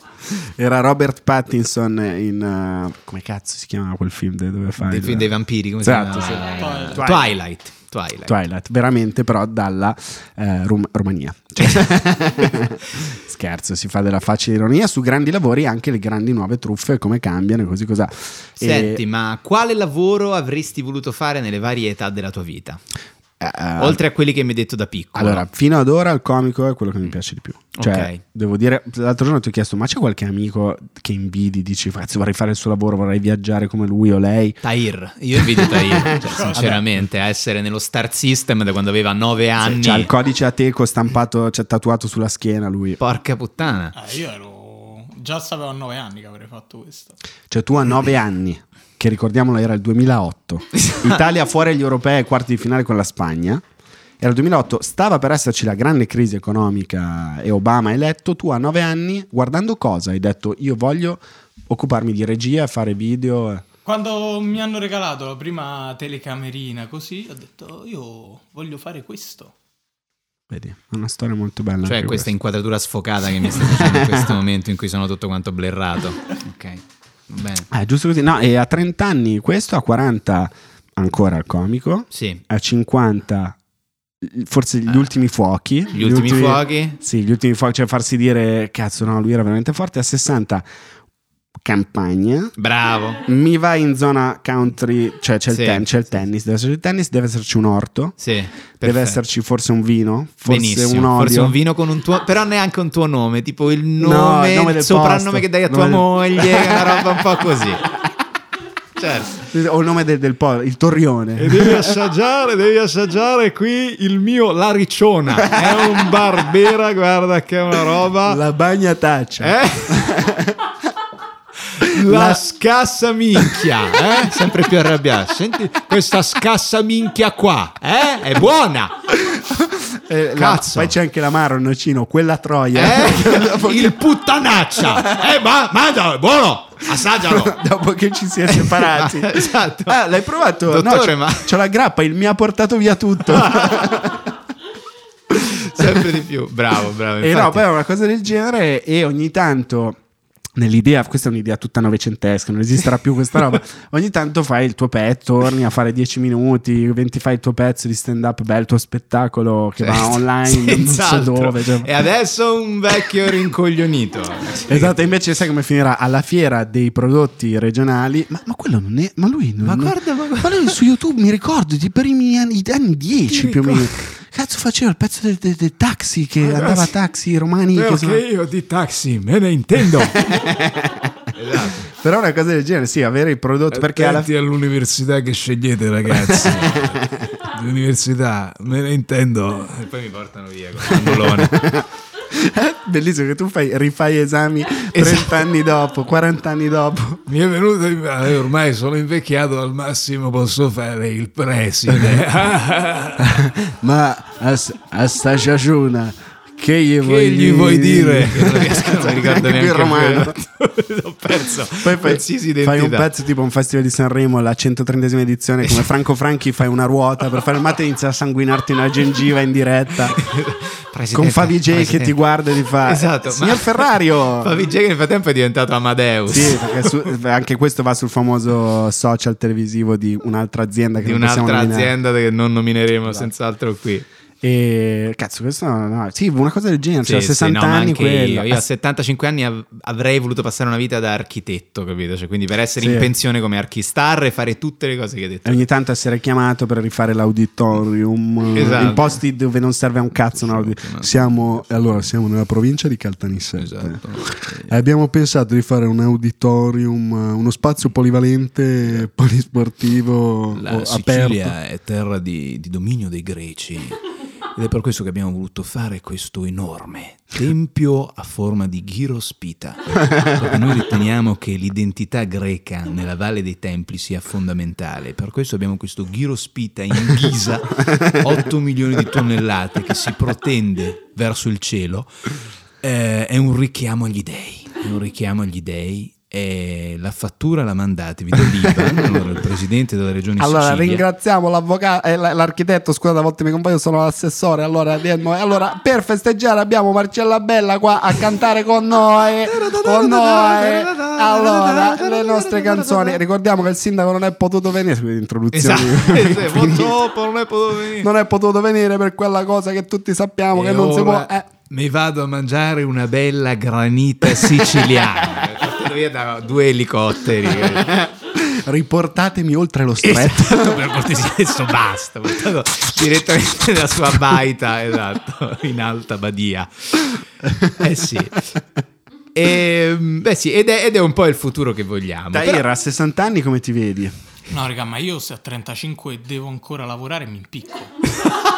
Era Robert Pattinson in. uh, come cazzo si chiama quel film dove fa? Del il- film dei vampiri, come Esatto, si chiama? sì. Twilight. Twilight. Twilight. Twilight, veramente però dalla eh, Rum- Romania. Scherzo, si fa della facile ironia su grandi lavori anche le grandi nuove truffe, come cambiano e così cos'ha. E- Senti, ma quale lavoro avresti voluto fare nelle varie età della tua vita? Eh, Oltre a quelli che mi hai detto da piccolo. Allora, fino ad ora il comico è quello che mi piace di più. Cioè, Ok. devo dire, l'altro giorno ti ho chiesto, ma c'è qualche amico che invidi, dici, cazzo, vorrei fare il suo lavoro, vorrei viaggiare come lui o lei? Tahir, io invidio Tahir, cioè, sinceramente, a essere nello Star System da quando aveva 9 anni. C'ha il codice Ateco stampato, c'è tatuato sulla schiena lui. Porca puttana. Eh, io ero. Già sapevo a 9 anni che avrei fatto questo. Cioè tu a 9 anni, che ricordiamolo era il 2008, Italia fuori agli europei ai quarti di finale con la Spagna, era il 2008, stava per esserci la grande crisi economica e Obama è eletto, tu a 9 anni, guardando cosa, hai detto io voglio occuparmi di regia, fare video... Quando mi hanno regalato la prima telecamerina così, ho detto io voglio fare questo. Vedi, è una storia molto bella. Cioè questa questa. inquadratura sfocata che mi stai facendo in questo momento in cui sono tutto quanto blerrato. Ok, Ah, giusto così, no, e a 30 anni questo, a 40 ancora il comico, Sì, a 50 forse gli ultimi fuochi. Eh. gli ultimi fuochi. Sì, gli ultimi fuochi, cioè farsi dire, cazzo no, lui era veramente forte, a 60 campagna. Bravo. Mi vai in zona country, cioè c'è, Sì, il, ten- c'è il tennis, deve esserci il tennis, deve esserci un orto, Sì, deve perfetto. esserci forse un vino, forse Benissimo, un olio. forse un vino con un tuo, però neanche un tuo nome, tipo il No, nome, il nome il soprannome posto. che dai a Nome tua del- moglie, una roba un po' così. Certo. O il nome del, del po- il torrione. devi assaggiare, devi assaggiare qui il mio La Ricciona. È un barbera, guarda che è una roba. La bagna taccia. Eh? La scassa minchia, eh? Sempre più arrabbiato. Senti, Questa scassa minchia qua, eh? È buona. Eh, la- poi c'è anche l'amaro, il nocino, quella troia. Eh? Il puttanaccia. Eh, ma è buono. Assaggialo. dopo che ci si è separati. esatto. Ah, l'hai provato? Dottore, no, ma- c'ho la grappa, il mi ha portato via tutto. Sempre di più. Bravo, bravo. e no, infatti. poi è una cosa del genere e ogni tanto nell'idea, questa è un'idea tutta novecentesca, non esisterà più questa roba. Ogni tanto fai il tuo pezzo, torni a fare 10 minuti, 20 fai il tuo pezzo di stand up, beh, il tuo spettacolo che va Certo, online, non so dove. cioè- E adesso un vecchio rincoglionito. Esatto, invece sai come finirà? Alla fiera dei prodotti regionali, ma, ma quello non è, ma lui non Ma non- guarda, ma guarda. lui su YouTube mi ricordo di primi anni, anni 10 più o meno. Cazzo faceva il pezzo del, del- del taxi che Ragazzi, andava a taxi romani. Che sono- Perché io di taxi me ne intendo. Esatto. Però una cosa del genere, sì, avere il prodotto perché alla all'università che scegliete, ragazzi. L'università, me ne intendo. E poi mi portano via con l'angolone. Bellissimo che tu fai, rifai esami 30 Esatto. anni dopo, 40 anni dopo. Mi è venuto eh, ormai sono invecchiato, al massimo posso fare il preside. Ma a, a sta ciaciuna, che gli che vuoi gli vuoi dire? Che non riesco, neanche il romano. Ho perso Poi fai, fai un pezzo tipo un festival di Sanremo, la 130esima edizione, come Franco Franchi fai una ruota per fare il mate e inizia a sanguinarti una gengiva in diretta. Presidente, Con Favi J che ti guarda e ti fa Esatto, Signor Ferrario Favi J che nel frattempo è diventato Amadeus. Sì, perché su- anche questo va sul famoso social televisivo di un'altra azienda che di non un'altra azienda che non nomineremo senz'altro qui. E cazzo, questo no, no, sì, una cosa del genere, cioè Sì, 60 sì, no, ma anni quello. Io, io a 75 anni av- avrei voluto passare una vita da architetto, capito? Cioè, quindi per essere Sì. in pensione come archistar e fare tutte le cose che hai detto. E ogni tanto essere chiamato per rifare l'auditorium Esatto. in posti dove non serve a un cazzo. no? Siamo, allora, siamo nella provincia di Caltanissetta. Esatto. E abbiamo pensato di fare un auditorium, eh, uno spazio polivalente, polisportivo La o- Sicilia aperto. è terra di, di dominio dei greci ed è per questo che abbiamo voluto fare questo enorme tempio a forma di Ghirospita. Perché noi riteniamo che l'identità greca nella Valle dei Templi sia fondamentale. Per questo abbiamo questo Ghirospita in ghisa, 8 milioni di tonnellate che si protende verso il cielo. Eh, è un richiamo agli dei. È un richiamo agli dei. E la fattura la mandatevi dall'IBAN, allora il presidente della regione Allora, Sicilia. ringraziamo l'avvocato, eh, l'architetto. Scusate, a volte mi compaio, sono l'assessore. Allora, allora, per festeggiare, abbiamo Marcella Bella qua a cantare con noi. con noi. Allora, le nostre canzoni. Ricordiamo che il sindaco non è potuto venire. Introduzioni. Esatto, purtroppo non è potuto venire. non è potuto venire per quella cosa che tutti sappiamo E che non si ora può. eh. Mi vado a mangiare una bella granita siciliana. Portato via da due elicotteri. Riportatemi oltre lo stretto. per cortesia, adesso basta. Portato direttamente dalla sua baita, esatto, in alta badia. Eh sì. E, beh sì, ed è, ed è un po' il futuro che vogliamo. Però- Tahir, a 60 anni come ti vedi? No, raga, ma io se a 35 devo ancora lavorare mi impicco.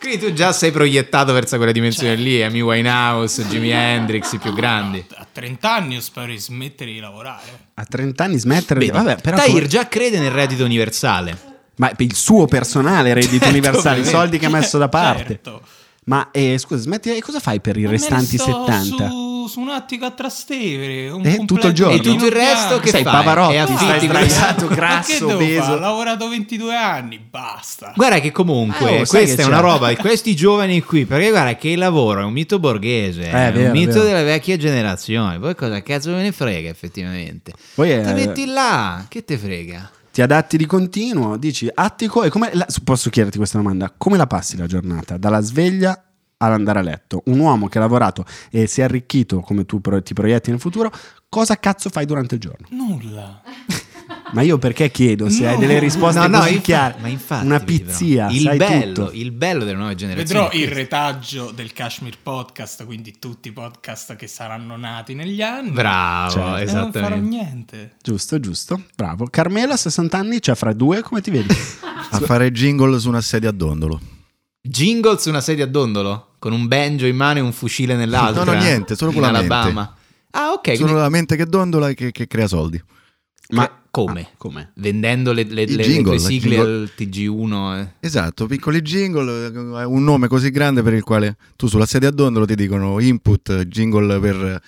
quindi tu già sei proiettato verso quella dimensione lì, Amy Winehouse, Jimi Hendrix, i più grandi. A 30 anni io spero di smettere di lavorare. A 30 anni smettere di... Però... Tahir come- già crede nel reddito universale. Ma il suo personale reddito Certo, universale, i soldi che ha messo da parte. Certo. Ma eh, scusa, smetti, e cosa fai per i restanti sto 70? Su, su un attico a Trastevere. Un Eh, tutto il giorno? E tutto il resto che Sei fai? Pavarotti, E stai affitti- sdraiato, Ma che grasso, fare? Ho lavorato 22 anni, basta. Guarda che comunque Eh, oh, questa che è una roba di questi giovani qui, perché guarda che il lavoro è un mito borghese, Eh, è vero, un mito vero. della vecchia generazione. Poi cosa cazzo me ne frega effettivamente? Poi eh, Ti metti là, che te frega? ti adatti di continuo, dici attico e come... la- posso chiederti questa domanda? Come la passi la giornata? Dalla sveglia ad andare a letto. Un uomo che ha lavorato e si è arricchito come tu ti proietti nel futuro, cosa cazzo fai durante il giorno? Nulla. Ma io perché chiedo se No. hai delle risposte No, no, così infa- chiare? ma infatti, Una pizzia, il sai bello, tutto. il bello delle nuove generazioni. Vedrò il retaggio del Kashmir Podcast, quindi tutti i podcast che saranno nati negli anni. Bravo, Cioè, E non farò esattamente. niente. Giusto, giusto, bravo. Carmela, 60 anni, cioè fra due, come ti vedi? A fare jingle su una sedia a dondolo. Jingle su una sedia a dondolo con un banjo in mano e un fucile nell'altra. No, no, niente, solo con la mente. Alabama. Ah, ok. Solo quindi- la mente che dondola e che, che crea soldi. Ma come? Ah, come? Vendendo le, le, le- jingle, le sigle jingle. al TG1. eh. Esatto, piccoli jingle, eh, un nome così grande per il quale tu sulla sedia a dondolo ti dicono input, jingle per,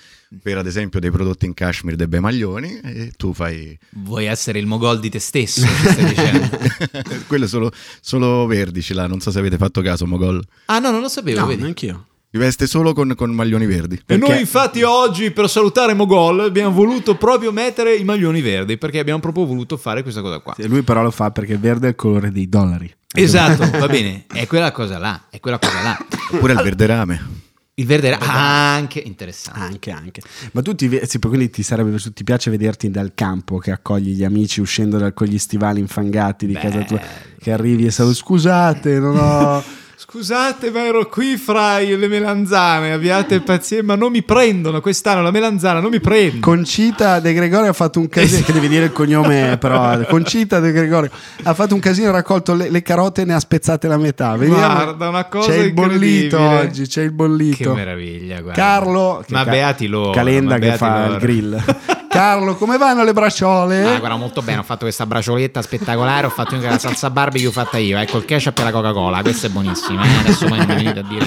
per ad esempio dei prodotti in cashmere dei bei maglioni e tu fai... Vuoi essere il mogol di te stesso, stai dicendo. Quello solo, solo verdici là, non so se avete fatto caso Mogol. Ah, no, non lo sapevo. No, vedi. neanch'io. Si veste solo con, con maglioni verdi. E Perché- noi infatti oggi per salutare Mogol abbiamo voluto proprio mettere i maglioni verdi perché abbiamo proprio voluto fare questa cosa qua. Sì, Lui però lo fa perché il verde è il colore dei dollari. Esatto, va bene, è quella cosa là, è quella cosa là. Oppure il verde rame. Il verde era anche interessante. Anche, anche. Ma tu ti, sì, quindi ti, sarebbe, ti piace vederti dal campo che accogli gli amici uscendo dal, con gli stivali infangati di casa tua, che arrivi e sai, scusate, non ho... Scusate, ma ero qui fra le melanzane, abbiate pazienza, ma non mi prendono quest'anno la melanzana, non mi prendono. Concita De Gregorio ha fatto un casino, che devi dire il cognome però, Concita De Gregorio ha fatto un casino, ha raccolto le, le carote e ne ha spezzate la metà. Vediamo. Guarda, una cosa C'è il bollito oggi, c'è il bollito. Che meraviglia, guarda. Carlo, che ma ca- beati loro. Calenda che fa loro. il grill. Carlo, come vanno le bracciole? Ah, guarda, molto bene. Ho fatto questa bracioletta spettacolare. Ho fatto anche la salsa barbecue fatta io. Ecco il ketchup e la Coca-Cola. Questa è buonissima. eh. Adesso poi non mi venite a dire.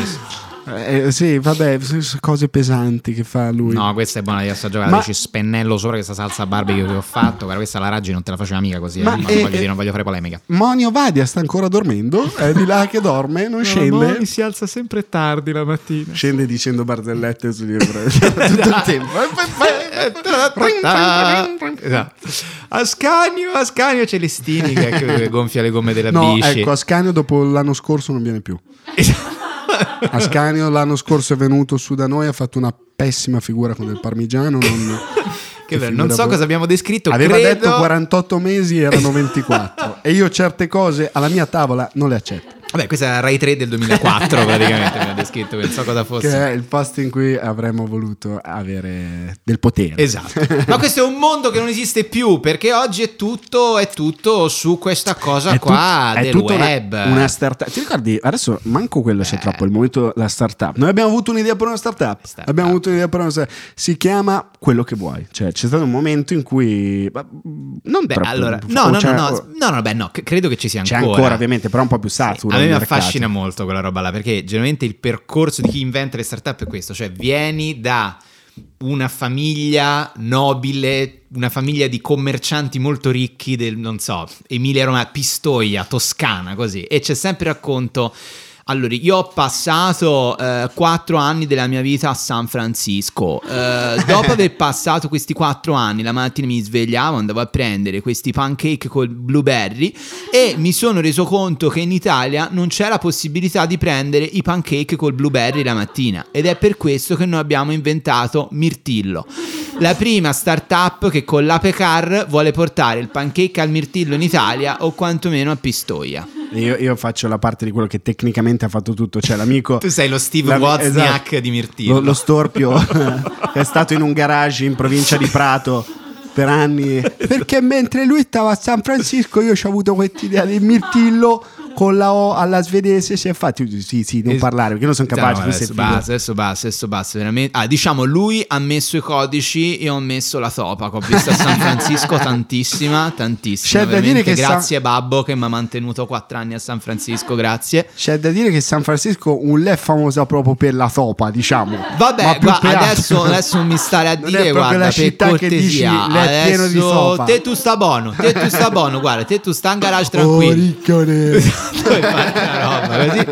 Eh, sì, vabbè, cose pesanti che fa lui. No, questa è buona di assaggiare. Ma- Ci spennello sopra questa salsa barbecue che ho fatto. Guarda, questa la Raggi non te la faceva mica così. eh. Ma, eh, voglio eh, dire, non voglio fare polemica. Monio Vadia sta ancora dormendo, è di là che dorme, non scende. si alza sempre tardi la mattina. Scende dicendo barzellette sul libro tutto il tempo. Ascanio, Ascanio Celestini che, che gonfia le gomme della No, bici. ecco, Ascanio dopo l'anno scorso non viene più. Ascanio l'anno scorso è venuto su da noi, ha fatto una pessima figura con il parmigiano. Non, non so cosa abbiamo descritto. Aveva credo... detto 48 mesi, erano 24. e io certe cose alla mia tavola non le accetto. Vabbè, questa la Rai 3 del 2004 praticamente, mi ha descritto, non so cosa fosse. Che è il posto in cui avremmo voluto avere del potere. Esatto, ma questo è un mondo che non esiste più perché oggi è tutto, è tutto su questa cosa È qua tut- del tutta una- web. Una, startup. Ti ricordi? Adesso manco quello c'è troppo. Il momento la startup. Noi abbiamo avuto un'idea per una startup. Startup. Abbiamo avuto un'idea per una startup. Si chiama quello che vuoi. Cioè, c'è stato un momento in cui. ma, Non Beh, troppo. allora, no, no, c'è- no, o- no, no, beh, no, credo che ci sia C'è ancora. ancora, ovviamente, però un po' più saturo. A me mercato. affascina molto quella roba là perché generalmente il percorso di chi inventa le startup è questo, cioè vieni da una famiglia nobile, una famiglia di commercianti molto ricchi del, non so, Emilia Romagna, Pistoia, Toscana, così, e c'è sempre il racconto... Allora, io ho passato eh, quattro anni della mia vita a San Francisco. Eh, dopo aver passato questi quattro anni, la mattina mi svegliavo, andavo a prendere questi pancake col blueberry e mi sono reso conto che in Italia non c'è la possibilità di prendere i pancake col blueberry la mattina. Ed è per questo che noi abbiamo inventato Mirtillo. La prima startup che con l'Apecar vuole portare il pancake al mirtillo in Italia o quantomeno a Pistoia. Io, io faccio la parte di quello che tecnicamente ha fatto tutto. Cioè, l'amico. Tu sei lo Steve La- Wozniak esatto. di Mirtillo. Lo, lo storpio che è stato in un garage in provincia di Prato per anni. Perché mentre lui stava a San Francisco, io ho avuto quest'idea del mirtillo con la O alla svedese. Si è fatto sì, sì, non parlare perché non sono capace. no, adesso basta, adesso basta, adesso basta, veramente. Ah, diciamo, lui ha messo i codici e ho messo la topa, che ho visto a San Francisco tantissima, tantissima. C'è da dire che San- grazie babbo che mi ha mantenuto quattro anni a San Francisco, grazie. C'è da dire che San Francisco un è famosa proprio per la topa, diciamo. Ma Vabbè, per adesso, adesso mi stare a Non è dire, guarda, la città che dici, cortesia, è pieno di sofa. te tu sta buono, te tu sta buono, guarda, te tu sta in garage Oh, 对白菜啊白菜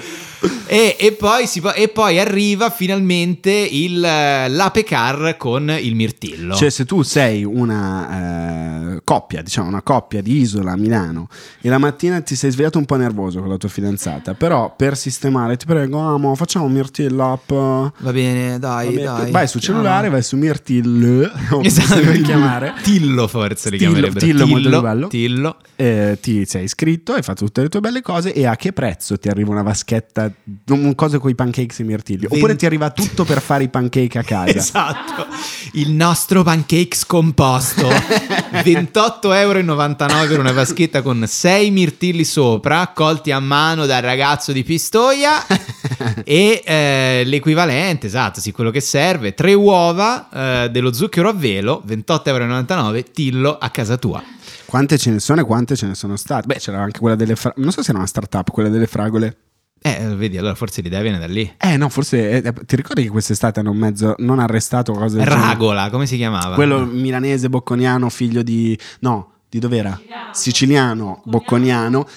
E, e poi si e poi arriva finalmente il, l'ape car con il mirtillo. Cioè, se tu sei una eh, coppia, diciamo una coppia di isola a Milano e la mattina ti sei svegliato un po' nervoso con la tua fidanzata, però per sistemare ti prego, amo, facciamo un Mirtillo app. Va bene, dai, Vabbè, dai. vai sul cellulare, vai su Mirtillo, Esatto, deve chiamare. Tillo forse li Tillo, chiamerebbero. Tillo, molto bello. Tillo. eh, ti sei iscritto, hai fatto tutte le tue belle cose e a che prezzo ti arriva una vaschetta, un coso con i pancakes e mirtilli? Oppure Venti- ti arriva tutto per fare i pancake a casa? Esatto, il nostro pancake scomposto 28,99 euro per una vaschetta con 6 mirtilli sopra, colti a mano dal ragazzo di Pistoia e eh, l'equivalente, esatto, sì, quello che serve, 3 uova eh, dello zucchero a velo, 28,99 euro, tillo a casa tua. Quante ce ne sono e quante ce ne sono state? Beh, c'era anche quella delle fragole. Non so se era una startup, quella delle fragole. Eh, vedi, allora forse l'idea viene da lì. Eh, no, forse. eh, ti ricordi che quest'estate hanno mezzo. Non arrestato cosa del genere? Ragola, come si chiamava? Quello milanese bocconiano, figlio di. No, di dov'era? Siciliano, bocconiano.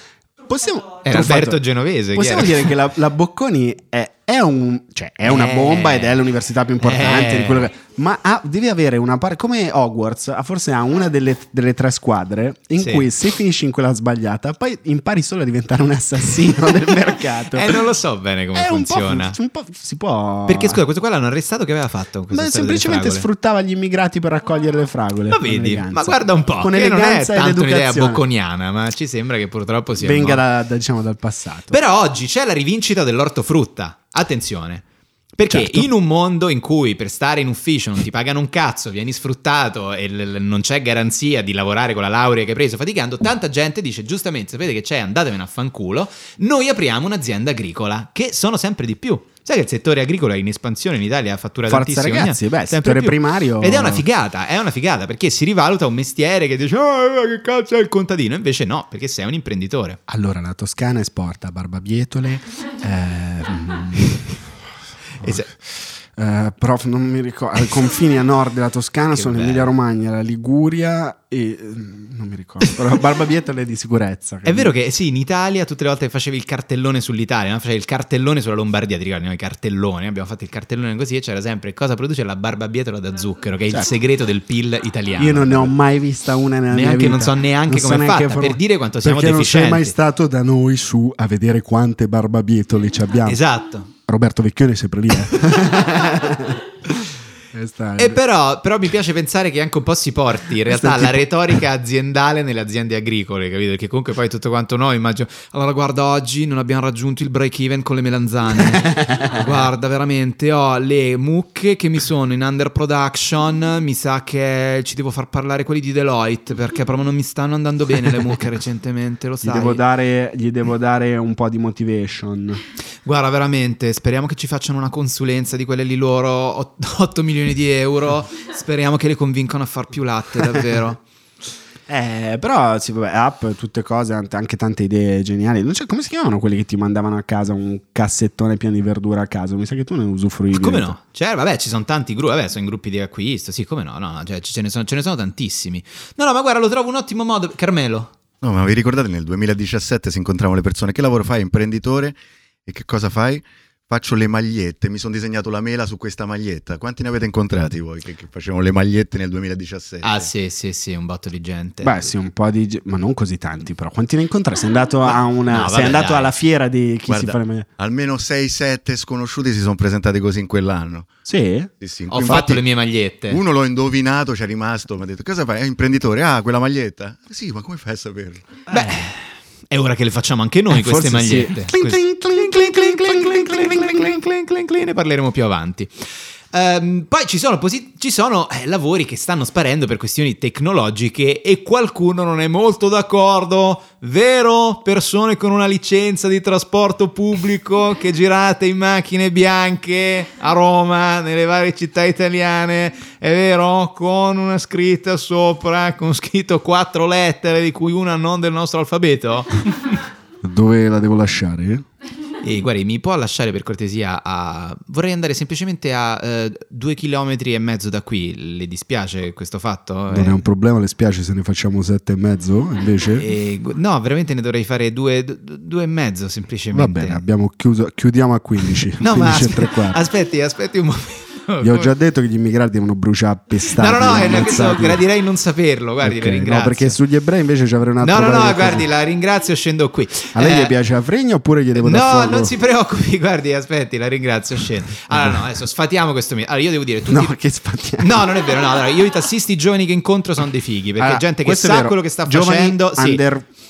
Possiamo. Era. Alberto Genovese. Possiamo dire che la, la Bocconi è, è un, cioè, è una Eh. bomba ed è l'università più importante Eh. di quello che- ma ha- deve avere una parte come Hogwarts forse ha una delle, delle tre squadre in Sì. cui se finisci in quella sbagliata poi impari solo a diventare un assassino del mercato Eh, non lo so bene come È un po' funziona. un po' si può Perché scusa, questo qua l'hanno arrestato che aveva fatto? delle semplicemente sfruttava gli immigrati per raccogliere le fragole Ma vedi, eleganza. ma guarda un po', con che non è eleganza ed tanto un'idea bocconiana, ma ci sembra che purtroppo sia venga da, da, diciamo dal passato Però oggi c'è la rivincita dell'ortofrutta. Attenzione. Perché Certo. in un mondo in cui per stare in ufficio non ti pagano un cazzo, vieni sfruttato e l- l- non c'è garanzia di lavorare con la laurea che hai preso faticando, tanta gente dice giustamente, sapete che c'è, andatevene a fanculo, noi apriamo un'azienda agricola, che sono sempre di più. Sai che il settore agricolo è in espansione in Italia, fattura Forza tantissimo. ragazzi, beh, settore più. primario- Ed è una figata, è una figata, perché si rivaluta un mestiere che dice, oh, che cazzo è il contadino? Invece no, perché sei un imprenditore. Allora, la Toscana esporta barbabietole, ehm, E se- eh, prof, non mi ricordo, ai confini a nord della Toscana sono. Emilia Romagna, la Liguria e ehm, non mi ricordo, però barbabietole di sicurezza. È vero che sì, in Italia tutte le volte che facevi il cartellone sull'Italia, no? facevi il cartellone sulla Lombardia, ti ricordi noi cartellone, abbiamo fatto il cartellone così e c'era sempre cosa produce la barbabietola da zucchero, che è il Certo. segreto del PIL italiano. Io non ne ho mai vista una nella mia Neanche- vita. non so neanche so com'è neanche fatta, per dire quanto siamo perché non sei deficienti. mai stato da noi su a vedere quante barbabietole ci abbiamo. Esatto. Roberto Vecchioni è sempre lì. Eh. E però, però mi piace pensare che anche un po' si porti in realtà la tipo- retorica aziendale nelle aziende agricole, capito? Perché comunque poi tutto quanto noi immagino. Allora, guarda, oggi non abbiamo raggiunto il break even con le melanzane. guarda, veramente ho le mucche che mi sono in under production. Mi sa che ci devo far parlare quelli di Deloitte perché proprio non mi stanno andando bene le mucche recentemente, lo gli, sai. devo dare, gli devo dare un po' di motivation. Guarda, veramente, speriamo che ci facciano una consulenza di quelle lì loro 8 milioni di euro. Speriamo che le convincano a far più latte, davvero. Eh, però sì, vabbè, app, tutte cose, anche tante idee geniali. Non c'è- come si chiamavano quelli che ti mandavano a casa un cassettone pieno di verdura a caso? Mi sa che tu ne usufruivi. come no? Cioè, vabbè, ci sono tanti gruppi, vabbè, sono in gruppi di acquisto, sì, come no? No, no, cioè, ce, ne sono, ce ne sono tantissimi. No, no, ma guarda, lo trovo un ottimo modo. Carmelo. No, ma vi ricordate nel 2017 si incontravano le persone? Che lavoro fai? Imprenditore? E che cosa fai? Faccio le magliette, mi sono disegnato la mela su questa maglietta. Quanti ne avete incontrati voi che, che facevano le magliette nel 2017? Ah, sì, sì, sì, un botto di gente. Beh, sì, un po' di. ma non così tanti, però. Quanti ne incontrai? Sei andato, a una, no, sei vabbè, andato alla fiera di chi Guarda, si fa le me- Almeno 6-7 sconosciuti si sono presentati così in quell'anno. Sì? Sì, sì. Ho Infatti, fatto le mie magliette. Uno l'ho indovinato, c'è rimasto, mi ha detto cosa fai? È imprenditore? Ah, quella maglietta? Sì, ma come fai a saperlo? Beh, è ora che le facciamo anche noi eh, queste magliette. Ne parleremo più avanti. Ehm, poi ci sono, posi- ci sono eh, lavori che stanno sparendo per questioni tecnologiche e qualcuno non è molto d'accordo, vero? Persone con una licenza di trasporto pubblico che girate in macchine bianche a Roma, nelle varie città italiane, è vero? Con una scritta sopra, con scritto quattro lettere di cui una non del nostro alfabeto. Dove la devo lasciare? E guardi, mi può lasciare per cortesia a... Vorrei andare semplicemente a eh, due chilometri e mezzo da qui. Le dispiace questo fatto? Non è un problema, le spiace se ne facciamo sette e mezzo invece? eh, gu- no, veramente ne dovrei fare due, due e mezzo semplicemente. Va bene, abbiamo chiuso, chiudiamo a 15. No, ma 15 e tre aspe- aspetti, aspetti un momento. Vi ho già detto che gli immigrati devono bruciare pestati. No, no, no, questo ammazzati. gradirei non saperlo, guardi, Ok, le ringrazio. No, perché sugli ebrei invece ci avrei un altro No, no, no, di guardi, la ringrazio, scendo qui. A lei Eh, gli piace la fregna oppure gli devo No, dar fuoco? non si preoccupi, guardi, aspetti, la ringrazio, scendo. Allora, no, adesso sfatiamo questo mio. Allora, io devo dire, tutti... No, che spattiamo. No, non è vero, no, allora, io i tassisti giovani che incontro sono dei fighi, perché Allora, gente che sa vero. quello che sta Giovani facendo, sì.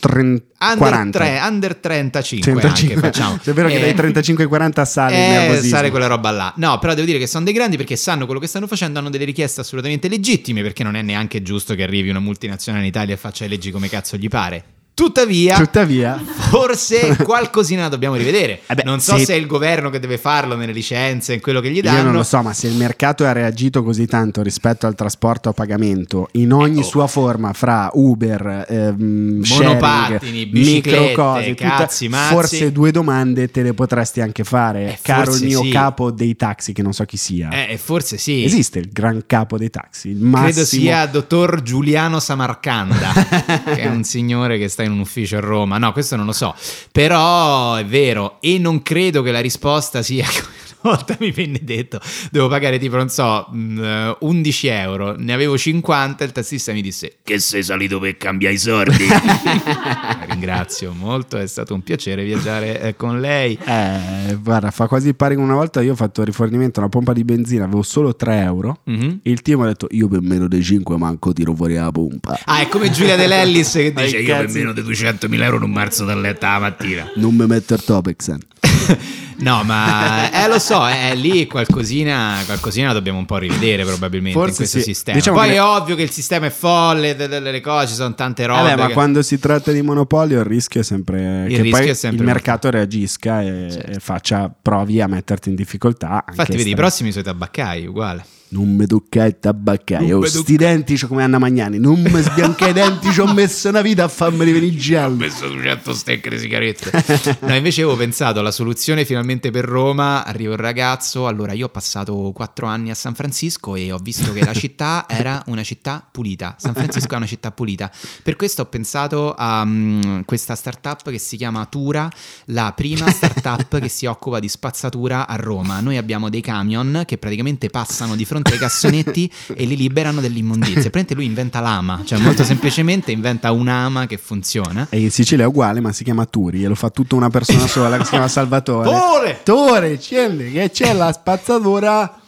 Under 30, Under, 40. tre- under 35, 35. anche facciamo. È vero che Eh, dai 35 ai 40 sale eh, sale quella roba là. No, però devo dire che sono dei grandi perché sanno quello che stanno facendo, hanno delle richieste assolutamente legittime, perché non è neanche giusto che arrivi una multinazionale in Italia e faccia le leggi come cazzo gli pare. Tuttavia, Tuttavia, forse qualcosina dobbiamo rivedere. Eh beh, non so se- se è il governo che deve farlo nelle licenze, in quello che gli danno. io non lo so, ma se il mercato ha reagito così tanto rispetto al trasporto a pagamento in ogni Ecco. sua forma, fra Uber, ehm, Monopattini, sharing, biciclette, micro cose, tutta- cazzi, mazzi. forse due domande te le potresti anche fare, Eh, caro il mio sì. capo dei taxi, che non so chi sia. Eh, forse sì. Esiste il gran capo dei taxi, il massimo. Credo sia dottor Giuliano Samarcanda, che è un signore che sta in un ufficio a Roma. No, questo non lo so. Però è vero, e non credo che la risposta sia. Volta mi venne detto, devo pagare tipo, non so, mh, eh, 11 euro, ne avevo 50, il tassista mi disse, che sei salito per cambiare i soldi? Ringrazio molto, è stato un piacere viaggiare eh, con lei. Eh, guarda, fa quasi pari con una volta io ho fatto rifornimento a una pompa di benzina, avevo solo 3 euro. Mhm. Il team ha detto io per meno dei 5 manco tiro fuori la pompa. Ah, è come Giulia De Lellis che dice, io per meno di 200.000 euro non marzo dal letto la mattina. Non mi metto il Topexen. No, ma eh, lo so, eh, lì qualcosina, qualcosina dobbiamo un po' rivedere probabilmente Forse in questo sì. sistema. Diciamo Poi che- è ovvio che il sistema è folle, de- de- delle cose, ci sono tante robe. Vabbè, ma che- quando si tratta di monopolio il rischio è sempre Il che rischio poi è sempre il mercato reagisca e, Certo. e faccia provi a metterti in difficoltà. Infatti, vedi, i prossimi sono i tabaccai, uguale. Non mi tocca il tabaccaio. Oh, sti denti come Anna Magnani. Non mi sbianca i denti, ci ho messo una vita a farmi venire giallo. messo 200 stecche di sigarette. no, invece avevo pensato alla soluzione finalmente per Roma. Arriva un ragazzo. Allora, io ho passato quattro anni a San Francisco e ho visto che la città era una città pulita. San Francisco è una città pulita. Per questo ho pensato a mm, questa startup che si chiama Tura, la prima startup che si occupa di spazzatura a Roma. Noi abbiamo dei camion che praticamente passano di fronte ai cassonetti e li liberano dell'immondizia. Praticamente lui inventa l'ama, cioè molto semplicemente inventa un'ama che funziona. E in Sicilia è uguale, ma si chiama Turi e lo fa tutta una persona sola che si chiama Salvatore. Tore! Tore, scendi, che c'è la spazzatura.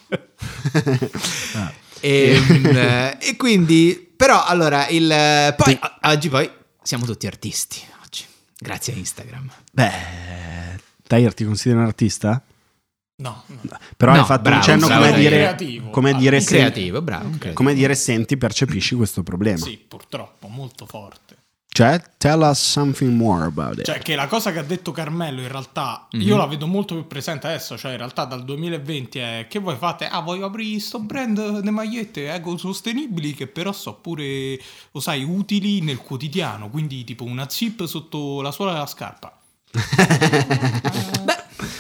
E, eh, e quindi, però, allora, il, poi, o- oggi poi siamo tutti artisti. Oggi, grazie a Instagram. Beh, Tair ti consideri un artista? No, no. Però No, hai fatto bravo, un cenno bravo, come dire, Creativo. come Ah, dire, sen- Creativo, bravo. creativo. come dire senti, percepisci questo problema. Sì, purtroppo, molto forte. Cioè, tell us something more about it. Cioè, che la cosa che ha detto Carmelo in realtà Mhm. io la vedo molto più presente adesso. Cioè, in realtà dal 2020 è che voi fate? Ah, voglio aprire sto brand di magliette ecosostenibili che però so pure, lo sai, utili nel quotidiano. Quindi, tipo una zip sotto la suola della scarpa.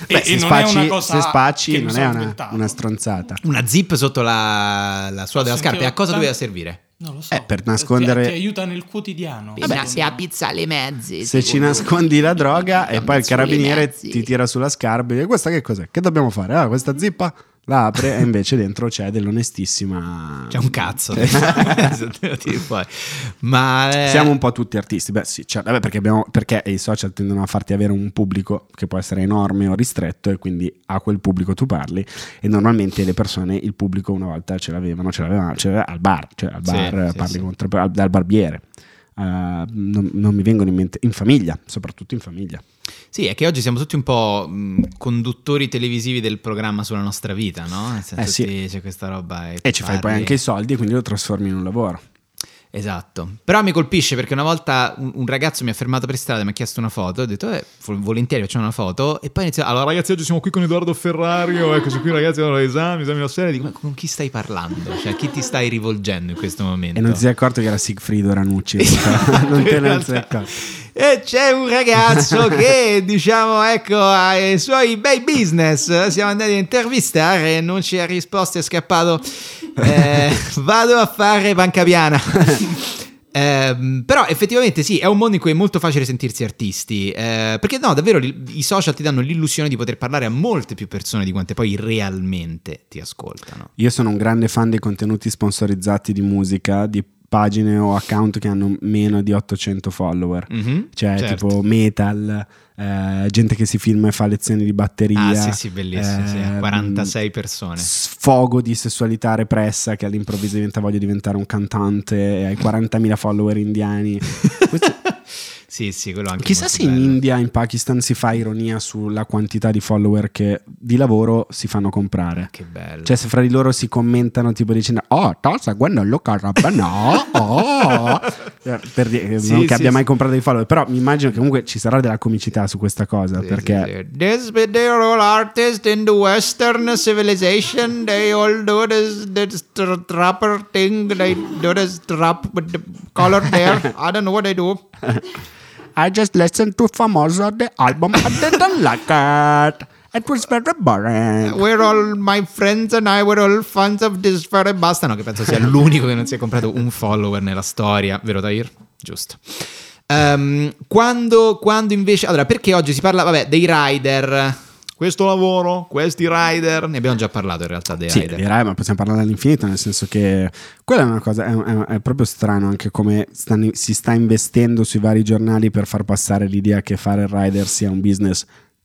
Beh, e, se, e non è spacci, una cosa se spacci non è una, una stronzata. Una zip sotto la, la suola della scarpa. E a cosa doveva servire? Non lo so. Eh, per nascondere- Ti, ti aiuta nel quotidiano. Vabbè, secondo me. pizza alle mezze. Se ci nascondi la droga e poi il carabiniere mezzi. ti tira sulla scarpa e dice questa che cos'è? Che dobbiamo fare? Ah, questa zippa la apre e invece dentro c'è dell'onestissima... C'è un cazzo. Poi. Ma eh, Siamo un po' tutti artisti, beh sì, cioè, vabbè, perché, abbiamo- perché i social tendono a farti avere un pubblico che può essere enorme o ristretto e quindi a quel pubblico tu parli e normalmente le persone, il pubblico una volta ce l'avevano, ce l'avevano, ce l'aveva al bar, cioè al bar sì, parli sì. con tre- al- dal barbiere, Eh, non, non mi vengono in mente, in famiglia, soprattutto in famiglia. Sì, è che oggi siamo tutti un po' mh, conduttori televisivi del programma sulla nostra vita, no? Nel senso Eh, sì. che c'è questa roba. E ci fai poi anche i soldi e quindi lo trasformi in un lavoro. Esatto. Però mi colpisce perché una volta un, un ragazzo mi ha fermato per strada e mi ha chiesto una foto. Ho detto, eh, vol- volentieri facciamo una foto. E poi inizia. Allora, ragazzi, oggi siamo qui con Edoardo Ferrario. Eccoci qui, ragazzi, hanno l'esame, esami la serie. Dico, ma con chi stai parlando? Cioè, a chi ti stai rivolgendo in questo momento? E non ti sei accorto che era Sigfrido Ranucci, non te ne sei accorto. E c'è un ragazzo che diciamo ecco ha i suoi bei business. Siamo andati a intervistare non ci ha risposto è scappato. Eh, vado a fare banca piana. Ehm, però effettivamente sì, è un mondo in cui è molto facile sentirsi artisti, eh, perché no, davvero i social ti danno l'illusione di poter parlare a molte più persone di quante poi realmente ti ascoltano. Io sono un grande fan dei contenuti sponsorizzati di musica, di pagine o account che hanno meno di 800 follower. Mhm, Cioè, certo. tipo metal, eh, gente che si filma e fa lezioni di batteria. Ah sì sì, bellissimo, sì, ehm, 46 persone. Sfogo di sessualità repressa che all'improvviso diventa voglio diventare un cantante e hai 40.000 follower indiani. Questo- Sì, sì, quello anche Chissà se in bello. India, in Pakistan si fa ironia sulla quantità di follower che di lavoro si fanno comprare. Che bello. Cioè, se fra di loro si commentano, tipo dicendo, oh, sto seguendo Luca Rabbano, oh. Eh, per dire, Sì, non che sì, abbia mai comprato dei follower, però mi immagino che comunque ci sarà della comicità su questa cosa, perché. This, all artists in the Western civilization. They all do this, this tr- trapper thing. They do this trap with the color there. I don't know what they do. I just listened to Famoso, the album, I didn't like it. It was very boring. We're all my friends and I were all fans of this very basta. No, che penso sia l'unico che non si è comprato un follower nella storia, vero Tahir? Giusto. Ehm, quando, quando invece allora perché oggi si parla vabbè dei rider questo lavoro questi rider ne abbiamo già parlato in realtà dei Sì, rider direi, ma possiamo parlare all'infinito, nel senso che quella è una cosa, è, è- è proprio strano anche come stanno- si sta investendo sui vari giornali per far passare l'idea che fare il rider sia un business.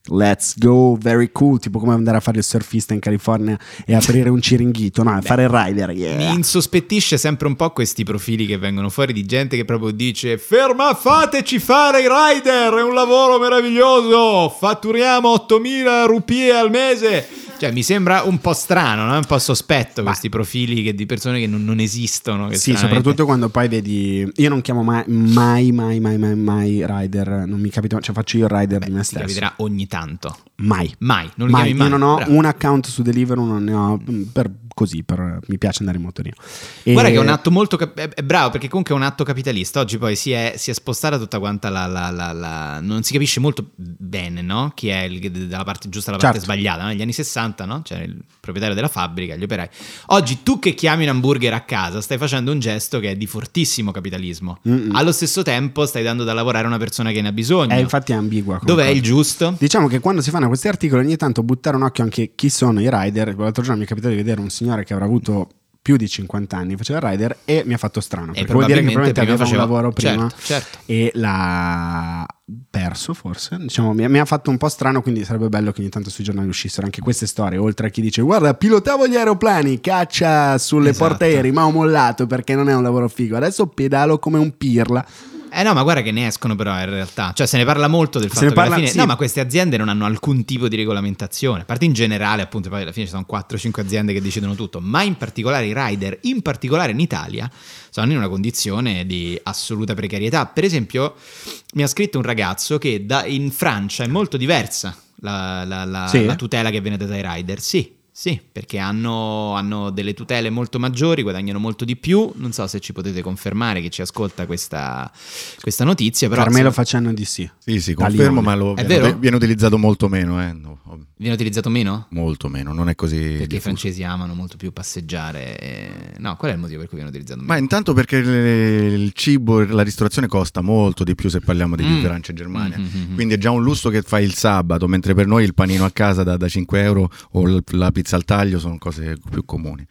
Let's go, very cool, tipo come andare a fare il surfista in California e aprire un ciringhito, no, fare il rider, yeah. mi insospettisce sempre un po' questi profili che vengono fuori di gente che proprio dice ferma fateci fare i rider è un lavoro meraviglioso fatturiamo 8000 rupie al mese cioè mi sembra un po' strano no? un po' sospetto questi profili che- di persone che non, non esistono che Sì, stranamente- soprattutto quando poi vedi. Io non chiamo mai, mai, mai, mai, mai, mai rider. Non mi capita, cioè faccio io il rider di me stesso. capiterà ogni tanto Mai. mai non li Mai. mai Io non ho Bravo. un account su Deliveroo, non ne ho mm, per così, per- mi piace andare in motorino. E- Guarda che è un atto molto cap- è, bravo perché comunque è un atto capitalista. Oggi poi si è, si è spostata tutta quanta la, la- la- la- Non si capisce molto bene, no? Chi è il, dalla parte giusta e la parte Certo. sbagliata. no? Negli anni 60, no? C'era il proprietario della fabbrica, gli operai. Oggi tu che chiami un hamburger a casa stai facendo un gesto che è di fortissimo capitalismo. Mm-mm. Allo stesso tempo stai dando da lavorare a una persona che ne ha bisogno. Eh, infatti è ambigua. come Dov'è cosa. il giusto? Diciamo che quando si fanno questi articoli ogni tanto buttare un occhio anche chi sono i rider. L'altro giorno mi è capitato di vedere un signore che avrà avuto più di 50 anni, faceva il rider e mi ha fatto strano. Perché vuol dire che probabilmente aveva prima un faceva- lavoro prima Certo, certo. e l'ha perso forse. Diciamo, mi, mi ha fatto un po' strano, quindi sarebbe bello che ogni tanto sui giornali uscissero anche queste storie. Oltre a chi dice guarda, pilotavo gli aeroplani, caccia sulle Esatto. portaerei, ma ho mollato perché non è un lavoro figo. Adesso pedalo come un pirla. Eh no, ma guarda che ne escono però in realtà. Cioè se ne parla molto del fatto che alla parla- fine... sì. No, ma queste aziende non hanno alcun tipo di regolamentazione. A parte in generale, appunto, poi alla fine ci sono 4-5 aziende che decidono tutto. Ma in particolare i rider, in particolare in Italia, sono in una condizione di assoluta precarietà. Per esempio, mi ha scritto un ragazzo che da- in Francia è molto diversa la, la- la- Sì? la tutela che viene data ai rider. Sì. Sì, perché hanno, hanno delle tutele molto maggiori, guadagnano molto di più. Non so se ci potete confermare che ci ascolta questa, questa notizia. Però Carmelo insomma, facendo di sì. Sì, sì, confermo, ma lo, È viene, vero? viene utilizzato molto meno, eh. no, viene utilizzato meno? molto meno, non è così. Perché i diffuso. francesi amano molto più passeggiare. e- No, qual è il motivo per cui viene utilizzato meno? Ma intanto perché il, il cibo, la ristorazione costa molto di più se parliamo di Mm. Francia e Germania. Mm, mm, mm, mm. Quindi è già un lusso che fai il sabato, mentre per noi il panino a casa da, da 5 euro o la pizza al taglio sono cose più comuni.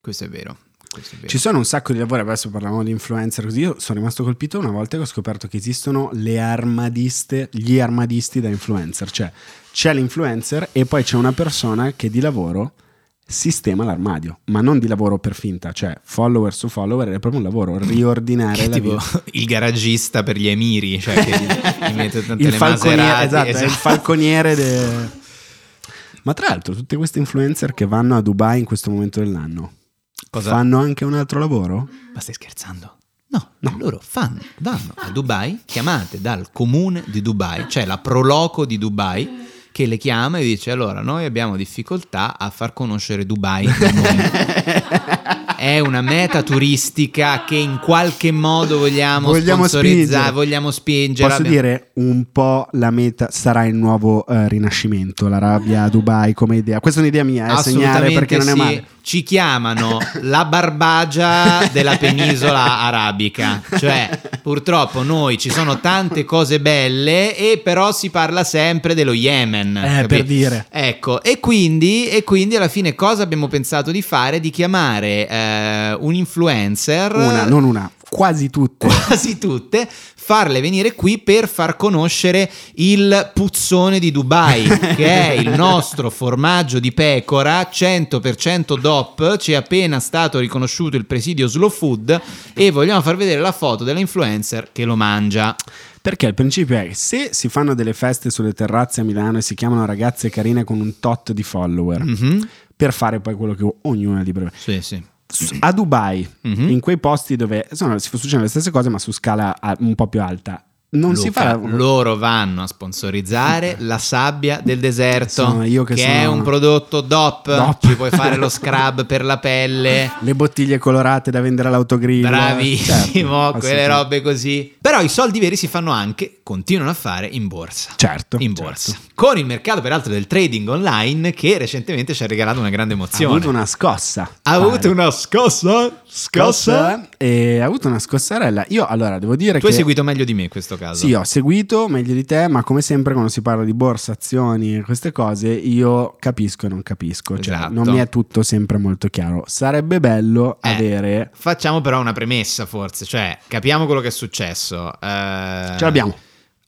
Questo è vero. Questo è vero. Ci sono un sacco di lavori, adesso parlavamo di influencer così, io sono rimasto colpito una volta che ho scoperto che esistono le armadiste, gli armadisti da influencer, cioè c'è l'influencer e poi c'è una persona che di lavoro sistema l'armadio, ma non di lavoro per finta, cioè follower su follower è proprio un lavoro, riordinare Che la tipo vita. il garagista per gli emiri, cioè che gli, gli mette tutte Il le falconiere, Maserati, esatto, è il falconiere de- Ma tra l'altro tutte queste influencer che vanno a Dubai in questo momento dell'anno Cosa? fanno anche un altro lavoro? Ma stai scherzando? No, loro fanno, vanno a Dubai, chiamate dal comune di Dubai, cioè la Proloco di Dubai, che le chiama e dice allora noi abbiamo difficoltà a far conoscere Dubai. nel mondo." è una meta turistica che in qualche modo vogliamo, Vogliamo sponsorizzare, spingere. vogliamo spingere. Posso Abbiamo- dire un po' la meta sarà il nuovo eh, rinascimento, l'Arabia a Dubai come idea. Questa è un'idea mia, è segnare Assolutamente perché non è sì. male. Ci chiamano la barbagia della penisola arabica. Cioè, purtroppo noi ci sono tante cose belle e però si parla sempre dello Yemen. Eh, per dire. Ecco, e quindi, e quindi alla fine cosa abbiamo pensato di fare? Di chiamare eh, un influencer. Una, non una, quasi tutte. quasi tutte, farle venire qui per far conoscere il puzzone di Dubai, che è il nostro formaggio di pecora 100% DOP, ci è appena stato riconosciuto il presidio Slow Food e vogliamo far vedere la foto dell'influencer che lo mangia. Perché il principio è che se si fanno delle feste sulle terrazze a Milano e si chiamano ragazze carine con un tot di follower, Mhm. per fare poi quello che ognuno è libero. Sì, sì. A Dubai, Mhm. in quei posti dove insomma, si succedono le stesse cose, ma su scala un po' più alta, non si Luca, fa. loro vanno a sponsorizzare la sabbia del deserto, Sono io che è sono- un prodotto DOP, DOP. ci puoi fare lo scrub per la pelle. Le bottiglie colorate da vendere all'autogrill. Bravissimo, Certo, quelle assolutamente. robe così. Però i soldi veri si fanno anche, continuano a fare in borsa. Certo. In certo. borsa. Con il mercato, peraltro, del trading online che recentemente ci ha regalato una grande Ha emozione. avuto una scossa. Ha avuto Pare. una scossa? Scossa? E ha avuto una scossarella. Io allora devo dire Tu che. hai seguito meglio di me questo caso. Sì, ho seguito meglio di te, ma come sempre quando si parla di borsa, azioni e queste cose, io capisco e non capisco. Cioè, Esatto. non mi è tutto sempre molto chiaro. Sarebbe bello Eh. avere. Facciamo però una premessa, forse, cioè capiamo quello che è successo. Eh, Ce l'abbiamo.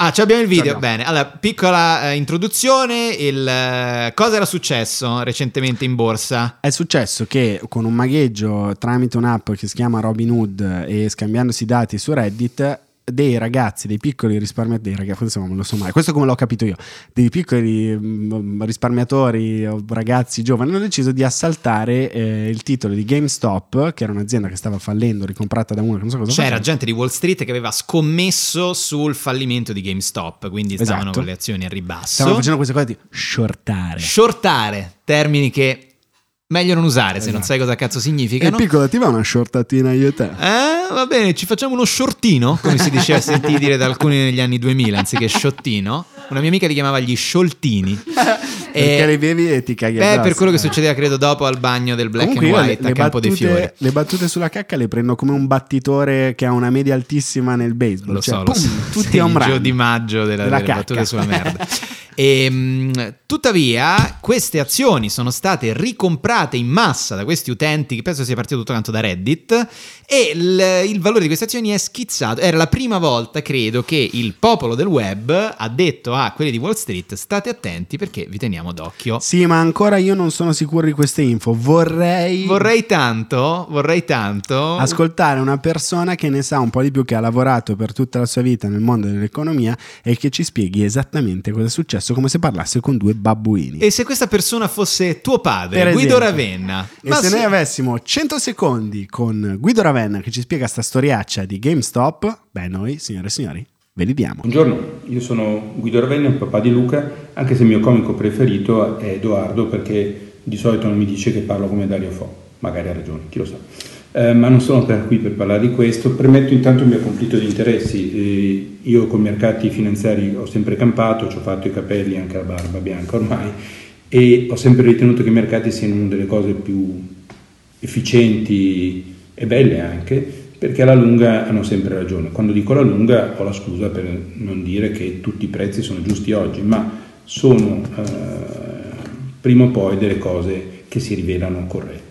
Ah, ce l'abbiamo il video. l'abbiamo. Bene, allora, piccola eh, introduzione. Il, eh, cosa era successo recentemente in borsa? È successo che con un magheggio tramite un'app che si chiama Robinhood e scambiandosi dati su Reddit, dei ragazzi, dei piccoli risparmiatori, ragazzi, forse non lo so mai, questo come l'ho capito io, dei piccoli mm, risparmiatori o ragazzi giovani hanno deciso di assaltare eh, il titolo di GameStop, che era un'azienda che stava fallendo, ricomprata da uno che non so cosa C'era faceva. gente di Wall Street che aveva scommesso sul fallimento di GameStop, quindi stavano Esatto. con le azioni a ribasso. Stavano facendo queste cose di shortare. Shortare, termini che meglio non usare se non Esatto. sai cosa cazzo E significano. piccola, ti va una shortatina io e te? Eh, va bene, ci facciamo uno shortino, come si diceva sentì dire da alcuni negli anni 2000, anziché sciottino. Una mia amica li chiamava gli scioltini. Perché li bevi e ti caghi Beh, per quello che Eh. succedeva, credo, dopo al bagno del black Comunque and white le, a le Campo dei Fiori. battute, le battute sulla cacca le prendo come un battitore che ha una media altissima nel baseball. Lo cioè, so, pum, lo so. tutti a un. Gio di maggio della, Della delle battute sulla merda. Ehm, tuttavia, queste azioni sono state ricomprate in massa da questi utenti, che penso sia partito tutto quanto da Reddit, e il, il valore di queste azioni è schizzato. Era la prima volta, credo, che il popolo del web ha detto a quelli di Wall Street: state attenti perché vi teniamo d'occhio. Sì, ma ancora io non sono sicuro di queste info. Vorrei, Vorrei tanto, vorrei tanto. ascoltare una persona che ne sa un po' di più, che ha lavorato per tutta la sua vita nel mondo dell'economia e che ci spieghi esattamente cosa è successo, come se parlasse con due babbuini. E se questa persona fosse tuo padre, Per Guido esempio. Ravenna? E Ma se se- noi avessimo 100 secondi con Guido Ravenna che ci spiega sta storiaccia di GameStop, beh noi, signore e signori, ve li diamo. Buongiorno, io sono Guido Ravenna, il papà di Luca, anche se il mio comico preferito è Edoardo perché di solito non mi dice che parlo come Dario Fo, magari ha ragione, chi lo sa. Eh, ma non sono qui per parlare di questo, premetto intanto il mio conflitto di interessi. Eh, io con i mercati finanziari ho sempre campato, ci ho fatto i capelli, anche la barba bianca ormai, e ho sempre ritenuto che i mercati siano una delle cose più efficienti e belle anche, perché alla lunga hanno sempre ragione. Quando dico alla lunga ho la scusa per non dire che tutti i prezzi sono giusti oggi, ma sono eh, prima o poi delle cose che si rivelano corrette.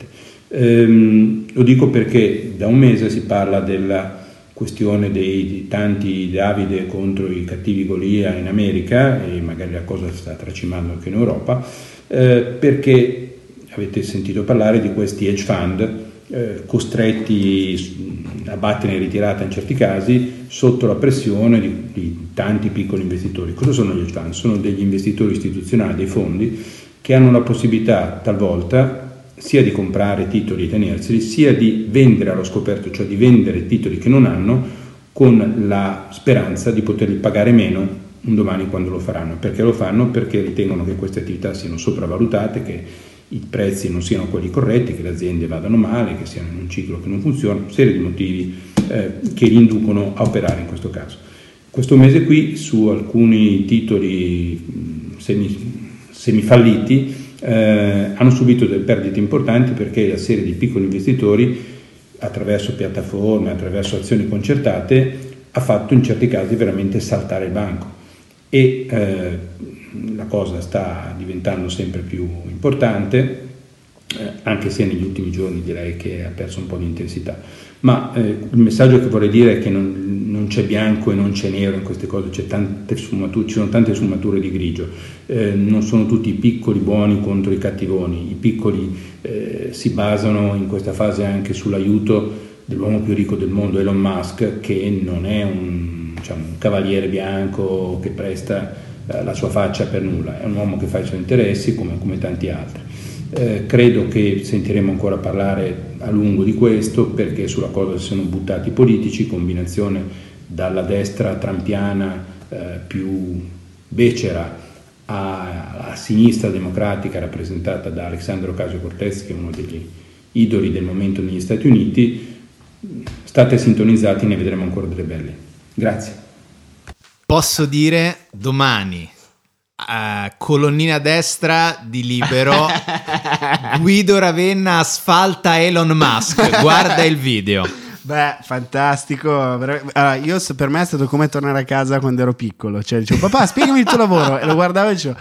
Ehm, lo dico perché da un mese si parla della questione dei tanti Davide contro i cattivi Golia in America e magari la cosa sta tracimando anche in Europa, eh, perché avete sentito parlare di questi hedge fund eh, costretti a battere in ritirata in certi casi sotto la pressione di, di tanti piccoli investitori. Cosa sono gli hedge fund? Sono degli investitori istituzionali, dei fondi che hanno la possibilità talvolta sia di comprare titoli e tenerseli, sia di vendere allo scoperto, cioè di vendere titoli che non hanno con la speranza di poterli pagare meno un domani quando lo faranno. Perché lo fanno? Perché ritengono che queste attività siano sopravvalutate, che i prezzi non siano quelli corretti, che le aziende vadano male, che siano in un ciclo che non funziona, serie di motivi eh, che li inducono a operare in questo caso. Questo mese qui su alcuni titoli semi, semifalliti eh, hanno subito delle perdite importanti perché la serie di piccoli investitori attraverso piattaforme, attraverso azioni concertate ha fatto in certi casi veramente saltare il banco e eh, la cosa sta diventando sempre più importante, eh, anche se negli ultimi giorni direi che ha perso un po' di intensità. Ma eh, il messaggio che vorrei dire è che non, non, c'è bianco e non c'è nero in queste cose, ci sono tante sfumature di grigio, eh, non sono tutti i piccoli buoni contro i cattivoni, i piccoli eh, si basano in questa fase anche sull'aiuto dell'uomo più ricco del mondo, Elon Musk, che non è un, diciamo, un cavaliere bianco che presta eh, la sua faccia per nulla, è un uomo che fa i suoi interessi come, come tanti altri. Eh, credo che sentiremo ancora parlare a lungo di questo perché sulla cosa si sono buttati i politici, combinazione dalla destra trampiana eh, più becera a, a, sinistra democratica rappresentata da Alexandro Casio Cortez che è uno degli idoli del momento negli Stati Uniti, State sintonizzati, ne vedremo ancora delle belle. Grazie. Posso dire domani, uh, colonnina destra di Libero, Guido Ravenna asfalta Elon Musk. Guarda il video. Beh, fantastico. Allora, io, per me è stato come tornare a casa quando ero piccolo. Cioè, dicevo, papà, spiegami il tuo lavoro. E lo guardavo e dicevo...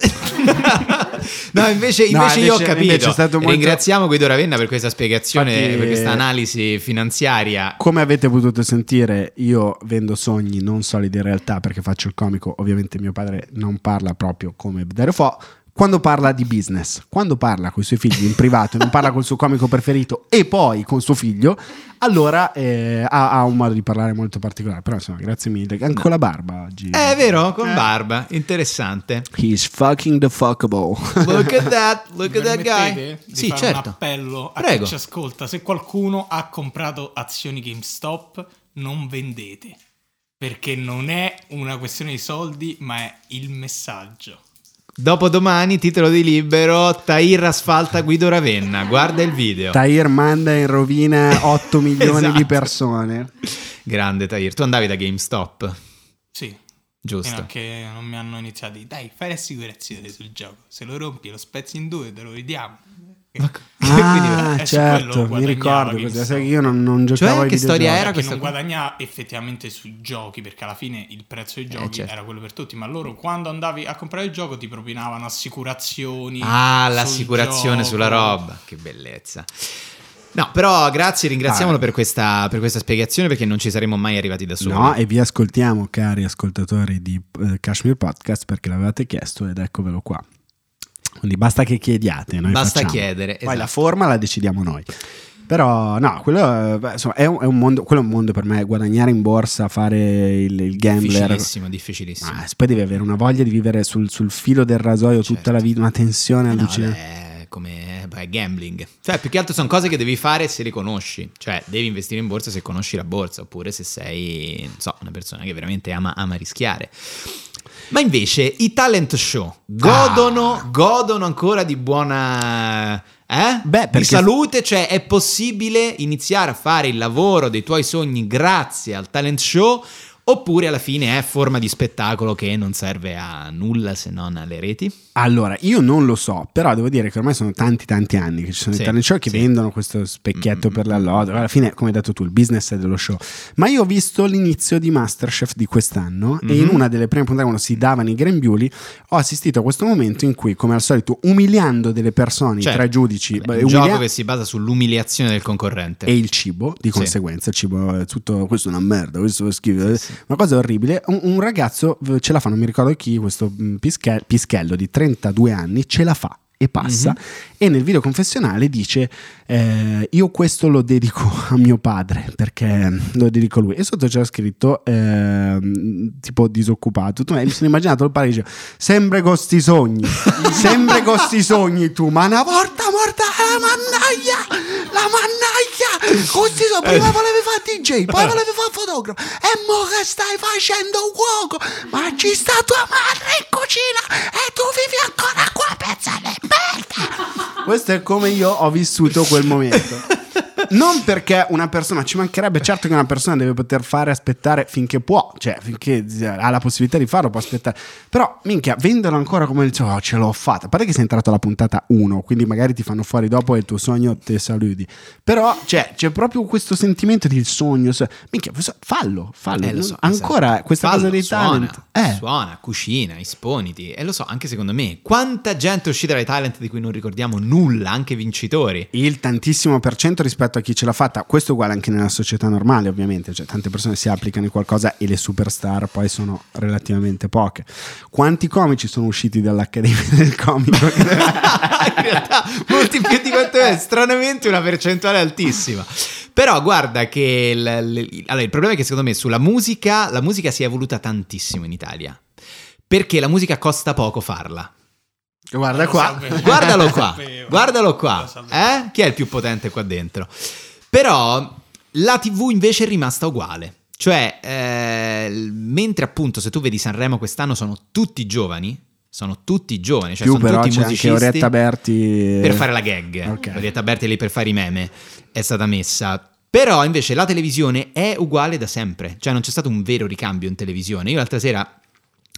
no, invece, invece, no, io ho capito. Molto... Ringraziamo Guido Ravenna per questa spiegazione, Infatti, per questa analisi finanziaria. Come avete potuto sentire, io vendo sogni non solidi in realtà perché faccio il comico. Ovviamente mio padre non parla proprio come Dario Fo quando parla di business, quando parla con i suoi figli in privato, non parla col suo comico preferito e poi con suo figlio, allora eh, ha, ha, un modo di parlare molto particolare. Però insomma, grazie mille. Anche no. con la barba oggi. È vero, con eh. barba, interessante. He's fucking the fuckable. Look at that, look at that guy. Di sì, fare certo. un appello a Prego. chi ci ascolta. Se qualcuno ha comprato azioni GameStop, non vendete. Perché non è una questione di soldi, ma è il messaggio. Dopodomani, titolo di libero, Tahir asfalta Guido Ravenna. Guarda il video. Tahir manda in rovina 8 milioni esatto. di persone. Grande Tahir. Tu andavi da GameStop? Sì. Giusto. Fino a che non mi hanno iniziato di dai, fai l'assicurazione sul gioco. Se lo rompi, lo spezzi in due, te lo vediamo. Ah, certo, mi ricordo questa, io non, non giocavo cioè, che storia era questa? non guadagnava effettivamente sui giochi perché alla fine il prezzo dei eh, giochi eh, certo. era quello per tutti ma loro quando andavi a comprare il gioco ti propinavano assicurazioni ah l'assicurazione sulla roba che bellezza No, però grazie, ringraziamolo ah. per, questa, per, questa, spiegazione perché non ci saremmo mai arrivati da soli. No, e vi ascoltiamo, cari ascoltatori di uh, Kashmir Podcast, perché l'avevate chiesto ed eccovelo qua. Quindi basta che chiediate. basta facciamo. chiedere. Poi esatto. la forma la decidiamo noi. Però no, quello insomma, è, un, è, un, mondo, quello è un mondo per me, guadagnare in borsa, fare il, il gambler. Difficilissimo, difficilissimo. Ah, poi devi avere una voglia di vivere sul, sul filo del rasoio certo. tutta la vita, una tensione eh allucinante. No, come beh, gambling. Cioè, più che altro sono cose che devi fare se le conosci. Cioè, devi investire in borsa se conosci la borsa, oppure se sei, non so, una persona che veramente ama, ama rischiare. Ma invece i talent show godono, ah. godono ancora di buona... Eh? Beh, perché... Di salute, cioè è possibile iniziare a fare il lavoro dei tuoi sogni grazie al talent show oppure alla fine è forma di spettacolo che non serve a nulla se non alle reti? Allora, io non lo so, però devo dire che ormai sono tanti tanti anni che ci sono sì, i talent show che sì. vendono questo specchietto mm-hmm. per la lode. Alla fine, come hai detto tu, il business è dello show. Ma io ho visto l'inizio di Masterchef di quest'anno mm-hmm. e in mhm. una delle prime puntate quando si davano i grembiuli ho assistito a questo momento in cui, come al solito, umiliando delle persone, cioè, tra i giudici, beh, un umilia- gioco che si basa sull'umiliazione del concorrente e il cibo, di conseguenza, sì. il cibo è tutto questo è una merda, questo è schifo, una cosa orribile. Un, un, ragazzo ce la fa, non mi ricordo chi, questo mm, pischello, pischello di 32 anni ce la fa e passa mm-hmm. e nel video confessionale dice eh, io questo lo dedico a mio padre perché lo dedico a lui e sotto c'era scritto eh, tipo disoccupato tu mi sono immaginato il padre dice sempre con sti sogni sempre con sti sogni tu ma una volta morta la mannaia! La mannaia! Così so, prima eh. volevi fare DJ poi volevi fare fotografo. E mo che stai facendo cuoco? Ma ci sta tua madre in cucina e tu vivi ancora qua pezza di Questo è come io ho vissuto quel momento. Non perché una persona ci mancherebbe, certo che una persona deve poter fare aspettare finché può, cioè finché ha la possibilità di farlo, può aspettare. Però, minchia, venderlo ancora come dice, oh, ce l'ho fatta. A parte che sei entrato alla puntata 1, quindi magari ti fanno fuori dopo e il tuo sogno te saluti. Però, cioè, c'è proprio questo sentimento di sogno. Minchia, fallo, fallo. Eh, so, ancora esatto. questa Fallo, cosa dei suona, talent. Eh. Suona, cucina, esponiti. E lo so, anche secondo me. Quanta gente è uscita dai talent di cui non ricordiamo nulla, anche vincitori. il tantissimo per cento rispetto a chi ce l'ha fatta. Questo è uguale anche nella società normale, ovviamente. Cioè, tante persone si applicano in qualcosa e le superstar poi sono relativamente poche. Quanti comici sono usciti dall'Accademia del Comico? in realtà molti più di quanto è stranamente una percentuale altissima però guarda che il, il- allora, il problema è che secondo me sulla musica la musica si è evoluta tantissimo in Italia perché la musica costa poco farla Guarda qua. sapevo. guardalo Lo qua guardalo Lo qua eh? chi è il più potente qua dentro però la tv invece è rimasta uguale cioè eh, mentre appunto se tu vedi Sanremo quest'anno sono tutti giovani sono tutti giovani cioè Più sono però tutti c'è anche musicisti Orietta Berti. per fare la gag. Ok. Orietta Berti è lì per fare i meme, è stata messa. Però invece la televisione è uguale da sempre, cioè non c'è stato un vero ricambio in televisione. Io l'altra sera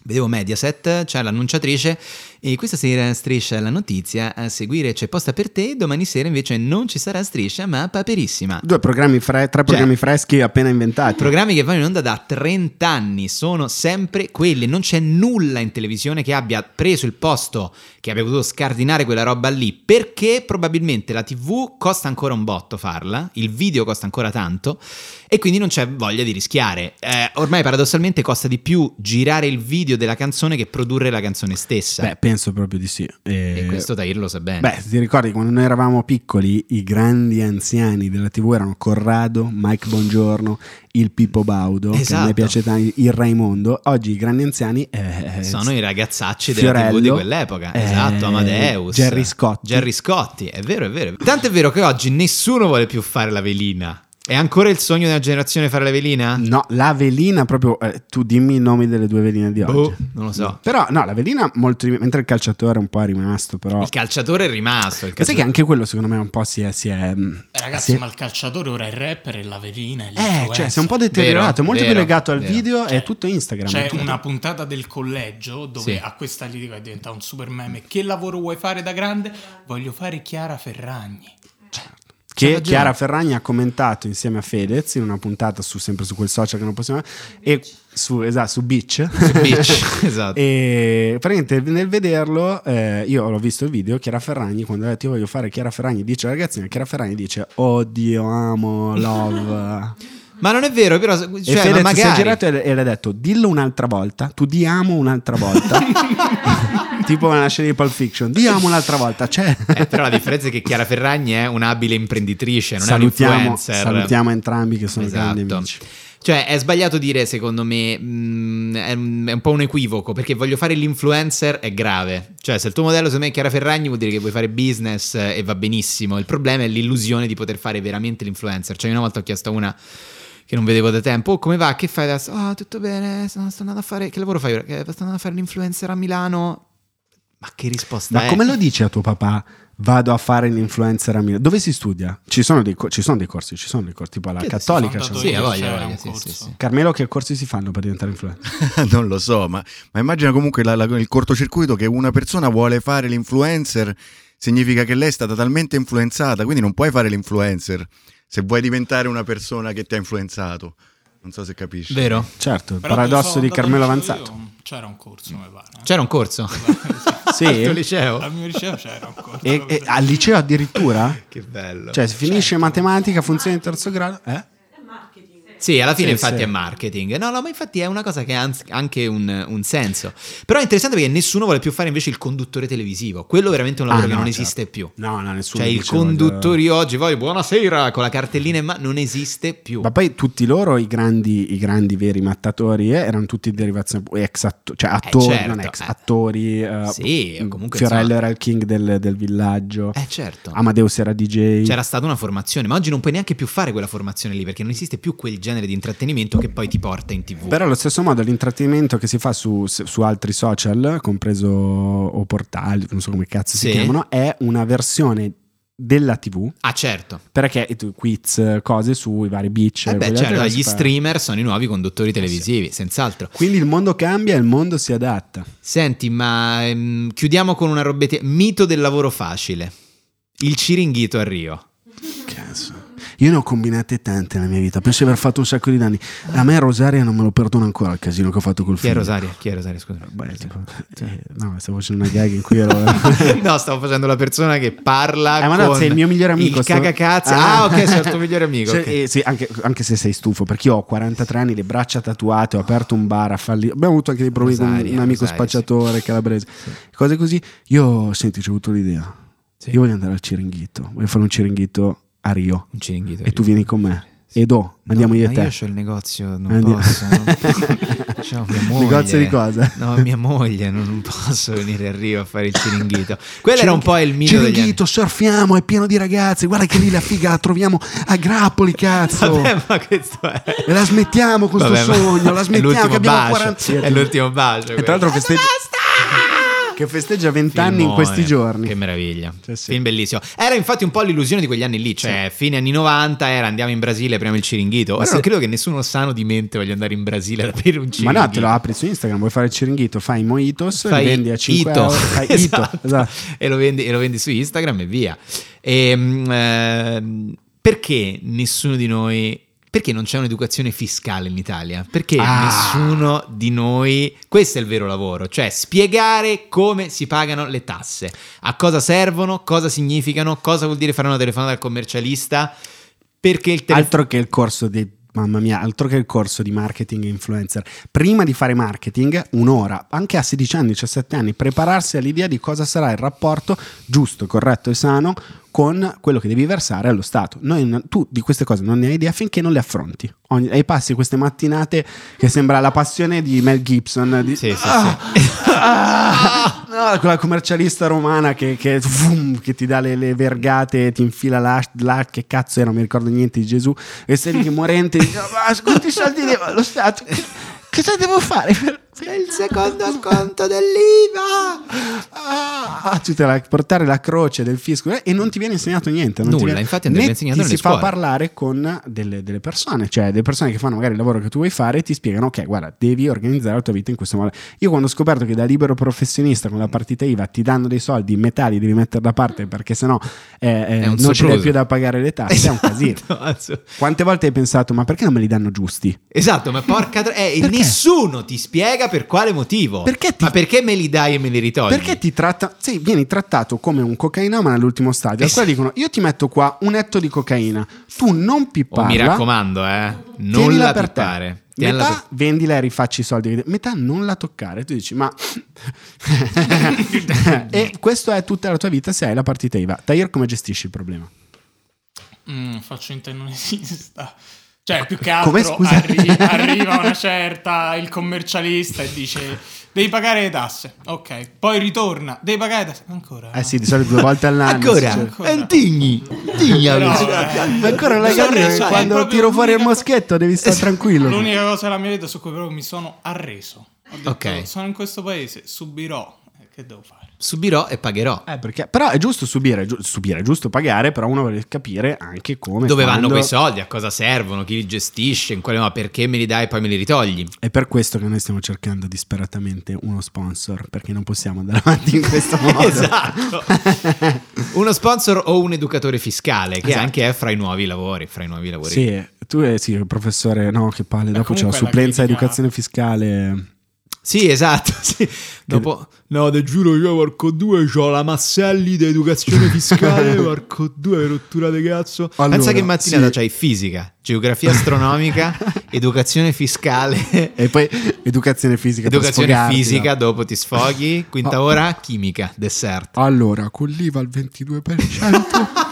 vedevo Mediaset, c'è l'annunciatrice e questa sera striscia la notizia, a seguire c'è posta per te, domani sera invece non ci sarà striscia ma paperissima. Due programmi fre- tre programmi freschi appena inventati. Programmi che vanno in onda da 30 anni sono sempre quelli, non c'è nulla in televisione che abbia preso il posto, che abbia potuto scardinare quella roba lì, perché probabilmente la TV costa ancora un botto farla, il video costa ancora tanto e quindi non c'è voglia di rischiare. Eh, ormai paradossalmente costa di più girare il video della canzone che produrre la canzone stessa. Beh, penso proprio di sì. E- e questo Tahir lo sa bene. Beh, ti ricordi quando noi eravamo piccoli, i grandi anziani della TV erano Corrado, Mike Bongiorno, il Pippo Baudo, che a Esatto. me piace tanto, il Raimondo. Oggi i grandi anziani eh, sono i ragazzacci della TV di Fiorello, quell'epoca. eh, esatto, Amadeus. Jerry Scotti. Jerry Scotti, è vero, è vero. Tanto è vero che oggi nessuno vuole più fare la velina. È ancora il sogno della generazione fare la velina? No, la velina proprio. eh, tu dimmi i nomi delle due veline di oggi. Boh, non lo so. Però, no, la velina molto. di- Mentre il calciatore un po' è rimasto, però. Il calciatore è rimasto. Il Ma sai calciatore- che anche quello, secondo me, un po' si è. Si è Eh, Ragazzi, si è- ma il calciatore ora è il rapper e la velina. è eh, cioè, si è un po' deteriorato. Vero, è molto vero, più legato al vero. video. È Cioè, tutto Instagram. è C'è tutto- una puntata del collegio dove Sì. a questa litiga è diventato un super meme. Che lavoro vuoi fare da grande? Voglio fare Chiara Ferragni. Che. Chiara Ferragni ha commentato insieme a Fedez in una puntata su, sempre su quel social che non possiamo e su, esatto, su Beach Beach, esatto. e praticamente nel vederlo eh, io l'ho visto il video Chiara Ferragni quando ha detto io voglio fare Chiara Ferragni dice alla ragazzina Chiara Ferragni dice oddio amo love Ma non è vero, però. e Cioè, ma Fedez si è magari. girato e le ha detto dillo un'altra volta tu di amo un'altra volta tipo nella scena di Pulp Fiction di amo un'altra volta c'è Eh, però la differenza è che Chiara Ferragni è un'abile imprenditrice, non è salutiamo, un influencer. salutiamo entrambi che sono Esatto. grandi amici Cioè, è sbagliato dire, secondo me, mh, è, un- è un po' un equivoco, perché voglio fare l'influencer è grave. Cioè, se il tuo modello, secondo me, è Chiara Ferragni, vuol dire che vuoi fare business eh, e va benissimo. Il problema è l'illusione di poter fare veramente l'influencer. Cioè, io una volta ho chiesto a una che non vedevo da tempo, oh, come va? Che fai adesso? Ah, tutto bene, sto, sto andando a fare... Che lavoro fai ora? "Eh, Sto andando a fare l'influencer a Milano. Ma che risposta Ma è? come lo dici a tuo papà? Vado a fare l'influencer a Milano. Dove si studia? Ci sono dei, co- ci sono dei corsi, ci sono dei corsi, tipo alla Che Cattolica. sono c'è Sì, voglia, sì, sì, sì. Carmelo, che corsi si fanno per diventare influencer? non lo so, ma, ma immagina comunque la- la- il cortocircuito che una persona vuole fare l'influencer, significa che lei è stata talmente influenzata, quindi non puoi fare l'influencer se vuoi diventare una persona che ti ha influenzato. Non so se capisci. Vero? Certo, il Però paradosso sono di Carmelo Avanzato. io, C'era un corso, mi pare. C'era un corso? Sì? Al tuo liceo? Al mio liceo c'era un corso. E, e al liceo addirittura? Che bello. Cioè, si finisce matematica, funzione di terzo grado? Eh? Sì, alla fine Sì, infatti sì. è marketing. No, no, ma infatti è una cosa che ha anche un, un senso. Però è interessante perché nessuno vuole più fare invece il conduttore televisivo. Quello è veramente un lavoro Ah, che no, non certo. esiste più. No, no, nessuno Cioè, i dice, conduttori oggi, voi buonasera con la cartellina in mano, non esiste più. Ma poi tutti loro, i grandi, i grandi veri mattatori, eh, erano tutti derivazioni, ex atto- cioè attori, certo, non ex eh. attori. eh, Sì, comunque, Fiorello insomma- era il king del, del villaggio. Eh certo. Amadeus era DJ. C'era stata una formazione, ma oggi non puoi neanche più fare quella formazione lì perché non esiste più quel genere genere di intrattenimento che poi ti porta in tv. Però allo stesso modo l'intrattenimento che si fa su, su altri social, compreso o portali, non so come cazzo Sì. si chiamano, è una versione della TV. ah, certo. Perché tu quiz, cose sui vari beach. Eh beh, certo, gli streamer sono i nuovi conduttori televisivi, senz'altro. Quindi il mondo cambia e il mondo si adatta. Senti, ma ehm, chiudiamo con una robetta. Mito del lavoro facile. Il ciringhito a Rio. Io ne ho combinate tante nella mia vita. Penso di aver fatto un sacco di danni. A me Rosaria non me lo perdono ancora il casino che ho fatto col Chi è film. Rosaria? Chi è Rosaria? Scusa. Beh, tipo, eh, no, stavo facendo una gag in cui ero. no, stavo facendo la persona che parla Eh, ma no, con sei il mio migliore amico. Il stavo- cagacazzi. Ah, ok, sei il tuo migliore amico. Cioè, ok. eh, sì, anche, anche se sei stufo, perché io ho 43 anni, le braccia tatuate, ho aperto un bar a falli. Abbiamo avuto anche dei problemi con Rosaria, un amico Rosaria, spacciatore calabrese, cose così. Io, senti, ci ho avuto l'idea. Sì. Io voglio andare al ciringhito, voglio fare un ciringhito a Rio. E tu vieni con me. Edo, andiamo io e ma te. Io ho il negozio, non Andiamo. posso. non- C'ho mia moglie. Negozio di cosa? No, mia moglie, non, posso venire a Rio a fare il ciringhito. Quello era un po' il mito degli anni. Ciringhito, surfiamo, è pieno di ragazzi. Guarda che lì la figa la troviamo a grappoli, cazzo. Vabbè, ma questo è. E la smettiamo questo Vabbè, sogno, la è smettiamo l'ultimo che abbiamo bacio, 40 È l'ultimo bacio. E tra l'altro quello. festeggia che festeggia 20 anni in questi giorni. Che meraviglia. Cioè, sì. Film bellissimo. Era infatti un po' l'illusione di quegli anni lì, cioè fine anni 90 era andiamo in Brasile, apriamo il ciringhito. Ora se- non credo che nessuno sano di mente voglia andare in Brasile ad aprire un Ma ciringhito. no, te lo apri su Instagram, vuoi fare il ciringhito, fai mojitos, Fai vendi a 5 Ito. euro, fai Ito, Esatto. esatto. E, lo vendi, e lo vendi su Instagram e via. Ehm, ehm, perché nessuno di noi... Perché non c'è un'educazione fiscale in Italia? Perché Ah. nessuno di noi... Questo è il vero lavoro, cioè spiegare come si pagano le tasse, a cosa servono, cosa significano, cosa vuol dire fare una telefonata al commercialista, perché il telefono... Altro che il corso di Mamma mia, altro che il corso di marketing influencer. Prima di fare marketing, un'ora, anche a 16 anni, 17 anni, prepararsi all'idea di cosa sarà il rapporto giusto, corretto e sano con quello che devi versare allo Stato. Noi, tu di queste cose non ne hai idea finché non le affronti. Ogni, e passi queste mattinate che sembra la passione di Mel Gibson. Di, Sì, sì, Ah, sì. ah, no, quella commercialista romana che, che, vum, che ti dà le, le vergate, ti infila là, là, che cazzo era, non mi ricordo niente di Gesù, e sei lì morente, dici, ma quanti soldi devo allo Stato? Che- Cosa devo fare? Per il secondo sconto dell'IVA! Ah, tu te la, portare la croce del fisco eh, e non ti viene insegnato niente. non ti Nulla, viene- infatti andrebbe insegnato ti si fa scuole. parlare con delle, delle persone, cioè delle persone che fanno magari il lavoro che tu vuoi fare e ti spiegano, ok, guarda, devi organizzare la tua vita in questo modo. Io quando ho scoperto che da libero professionista con la partita IVA ti danno dei soldi, metà li devi mettere da parte perché sennò eh, eh, non ce l'hai sopruso. più da pagare le tasse, è un casino. Esatto. Quante volte hai pensato, ma perché non me li danno giusti? Esatto, ma porca tro- eh, e nessuno ti spiega per quale motivo. Perché ti- Ma perché me li dai e me li ritogli? Perché ti tratta, sì, vieni trattato come un cocainomane all'ultimo stadio. Es- quale dicono: Io ti metto qua un etto di cocaina, tu non Oh, pipparla. mi raccomando, eh, non la per te. pippare. Tienila Metà per- vendila e rifacci i soldi. Metà non la toccare. Tu dici, ma. e questo è tutta la tua vita se hai la partita IVA. Tahir, come gestisci il problema? Mm, faccio finta che non esista. Cioè, più che altro arri- arriva una certa, il commercialista e dice devi pagare le tasse. Ok, poi ritorna, devi pagare le tasse. Ancora? Eh sì, di solito due volte all'anno. Ancora, sì, Ancora. Eh, digni, digni Però, amici. eh, Ma ancora reso- è Quando tiro fuori il moschetto devi stare tranquillo. L'unica cosa della mia vita su cui proprio mi sono arreso. Ho detto, Ok. sono in questo paese, subirò. Eh, Che devo fare? Subirò e pagherò. Eh, perché, però è giusto subire, è giu- subire, è giusto pagare, però uno vuole capire anche come. Dove quando- vanno quei soldi? A cosa servono? Chi li gestisce? In quale modo? Perché me li dai e poi me li ritogli? È per questo che noi stiamo cercando disperatamente uno sponsor, perché non possiamo andare avanti in questo modo. Esatto. Uno sponsor o un educatore fiscale, che Esatto. anche è fra i nuovi lavori. Fra i nuovi lavori. Sì, tu eh, sì, professore, no, che palle, dopo c'è la la supplenza critica- educazione fiscale. Sì, esatto. sì. Dopo, no, te giuro, io Marco 2 ho la Masselli di educazione fiscale, Marco 2 rottura di cazzo. Allora, Pensa che mattinata sì. c'hai fisica, geografia astronomica, educazione fiscale, E poi educazione fisica. educazione fisica, no? dopo ti sfoghi, quinta Oh. ora, chimica, dessert. Allora, con l'IVA al 22%, eh,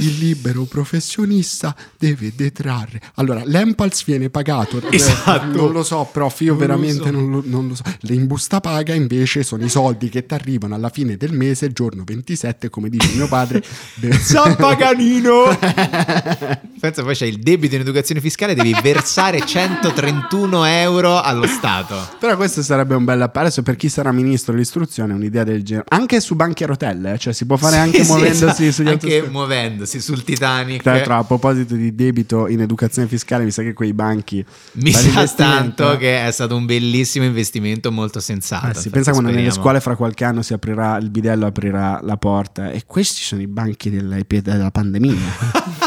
il libero professionista deve detrarre. Allora, l'Empals viene pagato. eh, Esatto. non lo so, prof, io Non lo veramente so. non, lo, non lo so. Le in busta paga invece sono i soldi che ti arrivano alla fine del mese, giorno 27, come dice mio padre. San Paganino! Pensa poi c'è il debito in educazione fiscale, devi versare 131 euro allo Stato. Però questo sarebbe un bel appello. Per chi sarà ministro dell'istruzione, un'idea del genere. Anche su banchi a rotelle, eh, cioè si può fare anche Sì, sì, muovendosi esatto. sugli Anche muovendosi sul Titanic. Tra l'altro, a proposito di debito in educazione fiscale, mi sa che quei banchi. Mi sa tanto eh. che è stato un bellissimo investimento molto sensato. Sì, Infatti, pensa quando nelle scuole fra qualche anno si aprirà il bidello aprirà la porta e questi sono i banchi della, della pandemia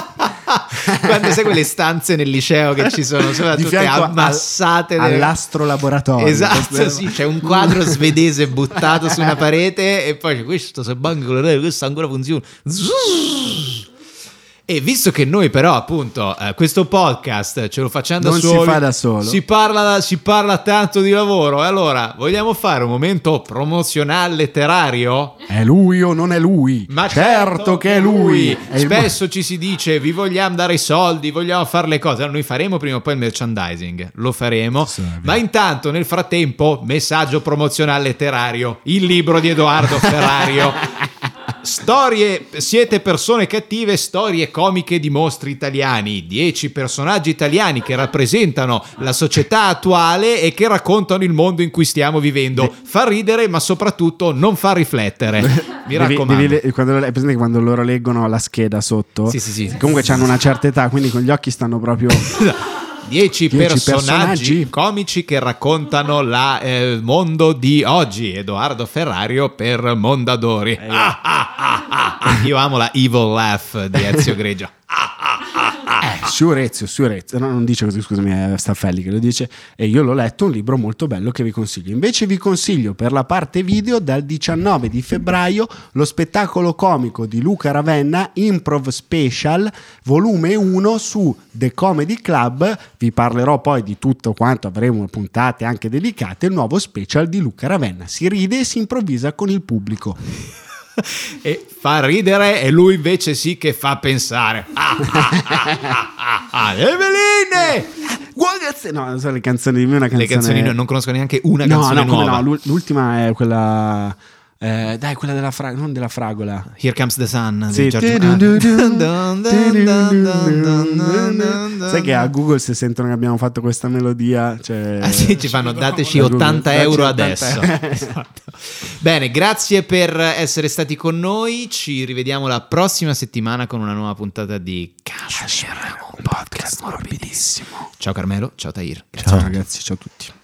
Quando sai quelle stanze nel liceo che ci sono, sono tutte al- ammassate nelle- all'astrolaboratorio Esatto, sì, c'è un quadro svedese buttato su una parete e poi c'è questo, se banco questo ancora funziona. Zzz. E visto che noi però appunto eh, questo podcast ce lo facciamo da Non si soli, fa da solo. si parla, si parla tanto di lavoro, e allora vogliamo fare un momento promozionale letterario? è lui o non è lui Ma certo, che è lui, È il- Spesso ci si dice vi vogliamo dare i soldi, vogliamo fare le cose. Allora, noi faremo prima o poi il merchandising, lo faremo. Sì. Ma intanto, nel frattempo, messaggio promozionale letterario, il libro di Edoardo Ferrario. Storie, siete persone cattive, storie comiche di mostri italiani, 10 personaggi italiani che rappresentano la società attuale e che raccontano il mondo in cui stiamo vivendo. Fa ridere, ma soprattutto non fa riflettere. Mi Devi- raccomando. devi quando, è presente quando loro leggono la scheda sotto Sì, sì, sì. comunque hanno una certa età quindi con gli occhi stanno proprio 10 Dieci personaggi, personaggi. comici che raccontano il mondo di oggi. Edoardo Ferrario per Mondadori. Ah, ah, ah, ah, ah. Io amo la evil laugh di Ezio Greggio. Eh, su Rezio, su Rezio, no, non dice così, scusami, è Staffelli che lo dice. E io l'ho letto, un libro molto bello che vi consiglio. Invece vi consiglio per la parte video dal 19 di febbraio lo spettacolo comico di Luca Ravenna, Improv Special, volume 1 su The Comedy Club. Vi parlerò poi di tutto quanto avremo puntate anche dedicate, il nuovo special di Luca Ravenna. Si ride e si improvvisa con il pubblico. E fa ridere e lui invece sì che fa pensare. Ah, ah, ah, ah, ah. Eveline! No, non so le canzoni di me, una canzone... Le canzoni no, non conosco neanche una No, canzone no, nuova. no, l'ul- l'ultima è quella. Eh, dai, quella della fragola, non della fragola. Here Comes the Sun Sì. di George. Sai che a Google se sentono che abbiamo fatto questa melodia, cioè... Ah, sì, ci fanno dateci A Google, 80 dateci euro 80 adesso. euro. Esatto. Bene, grazie per essere stati con noi. Ci rivediamo la prossima settimana con una nuova puntata di Cashmere, un podcast morbidissimo. Ciao Carmelo, ciao Tahir. Grazie. Ciao ragazzi, ciao a tutti.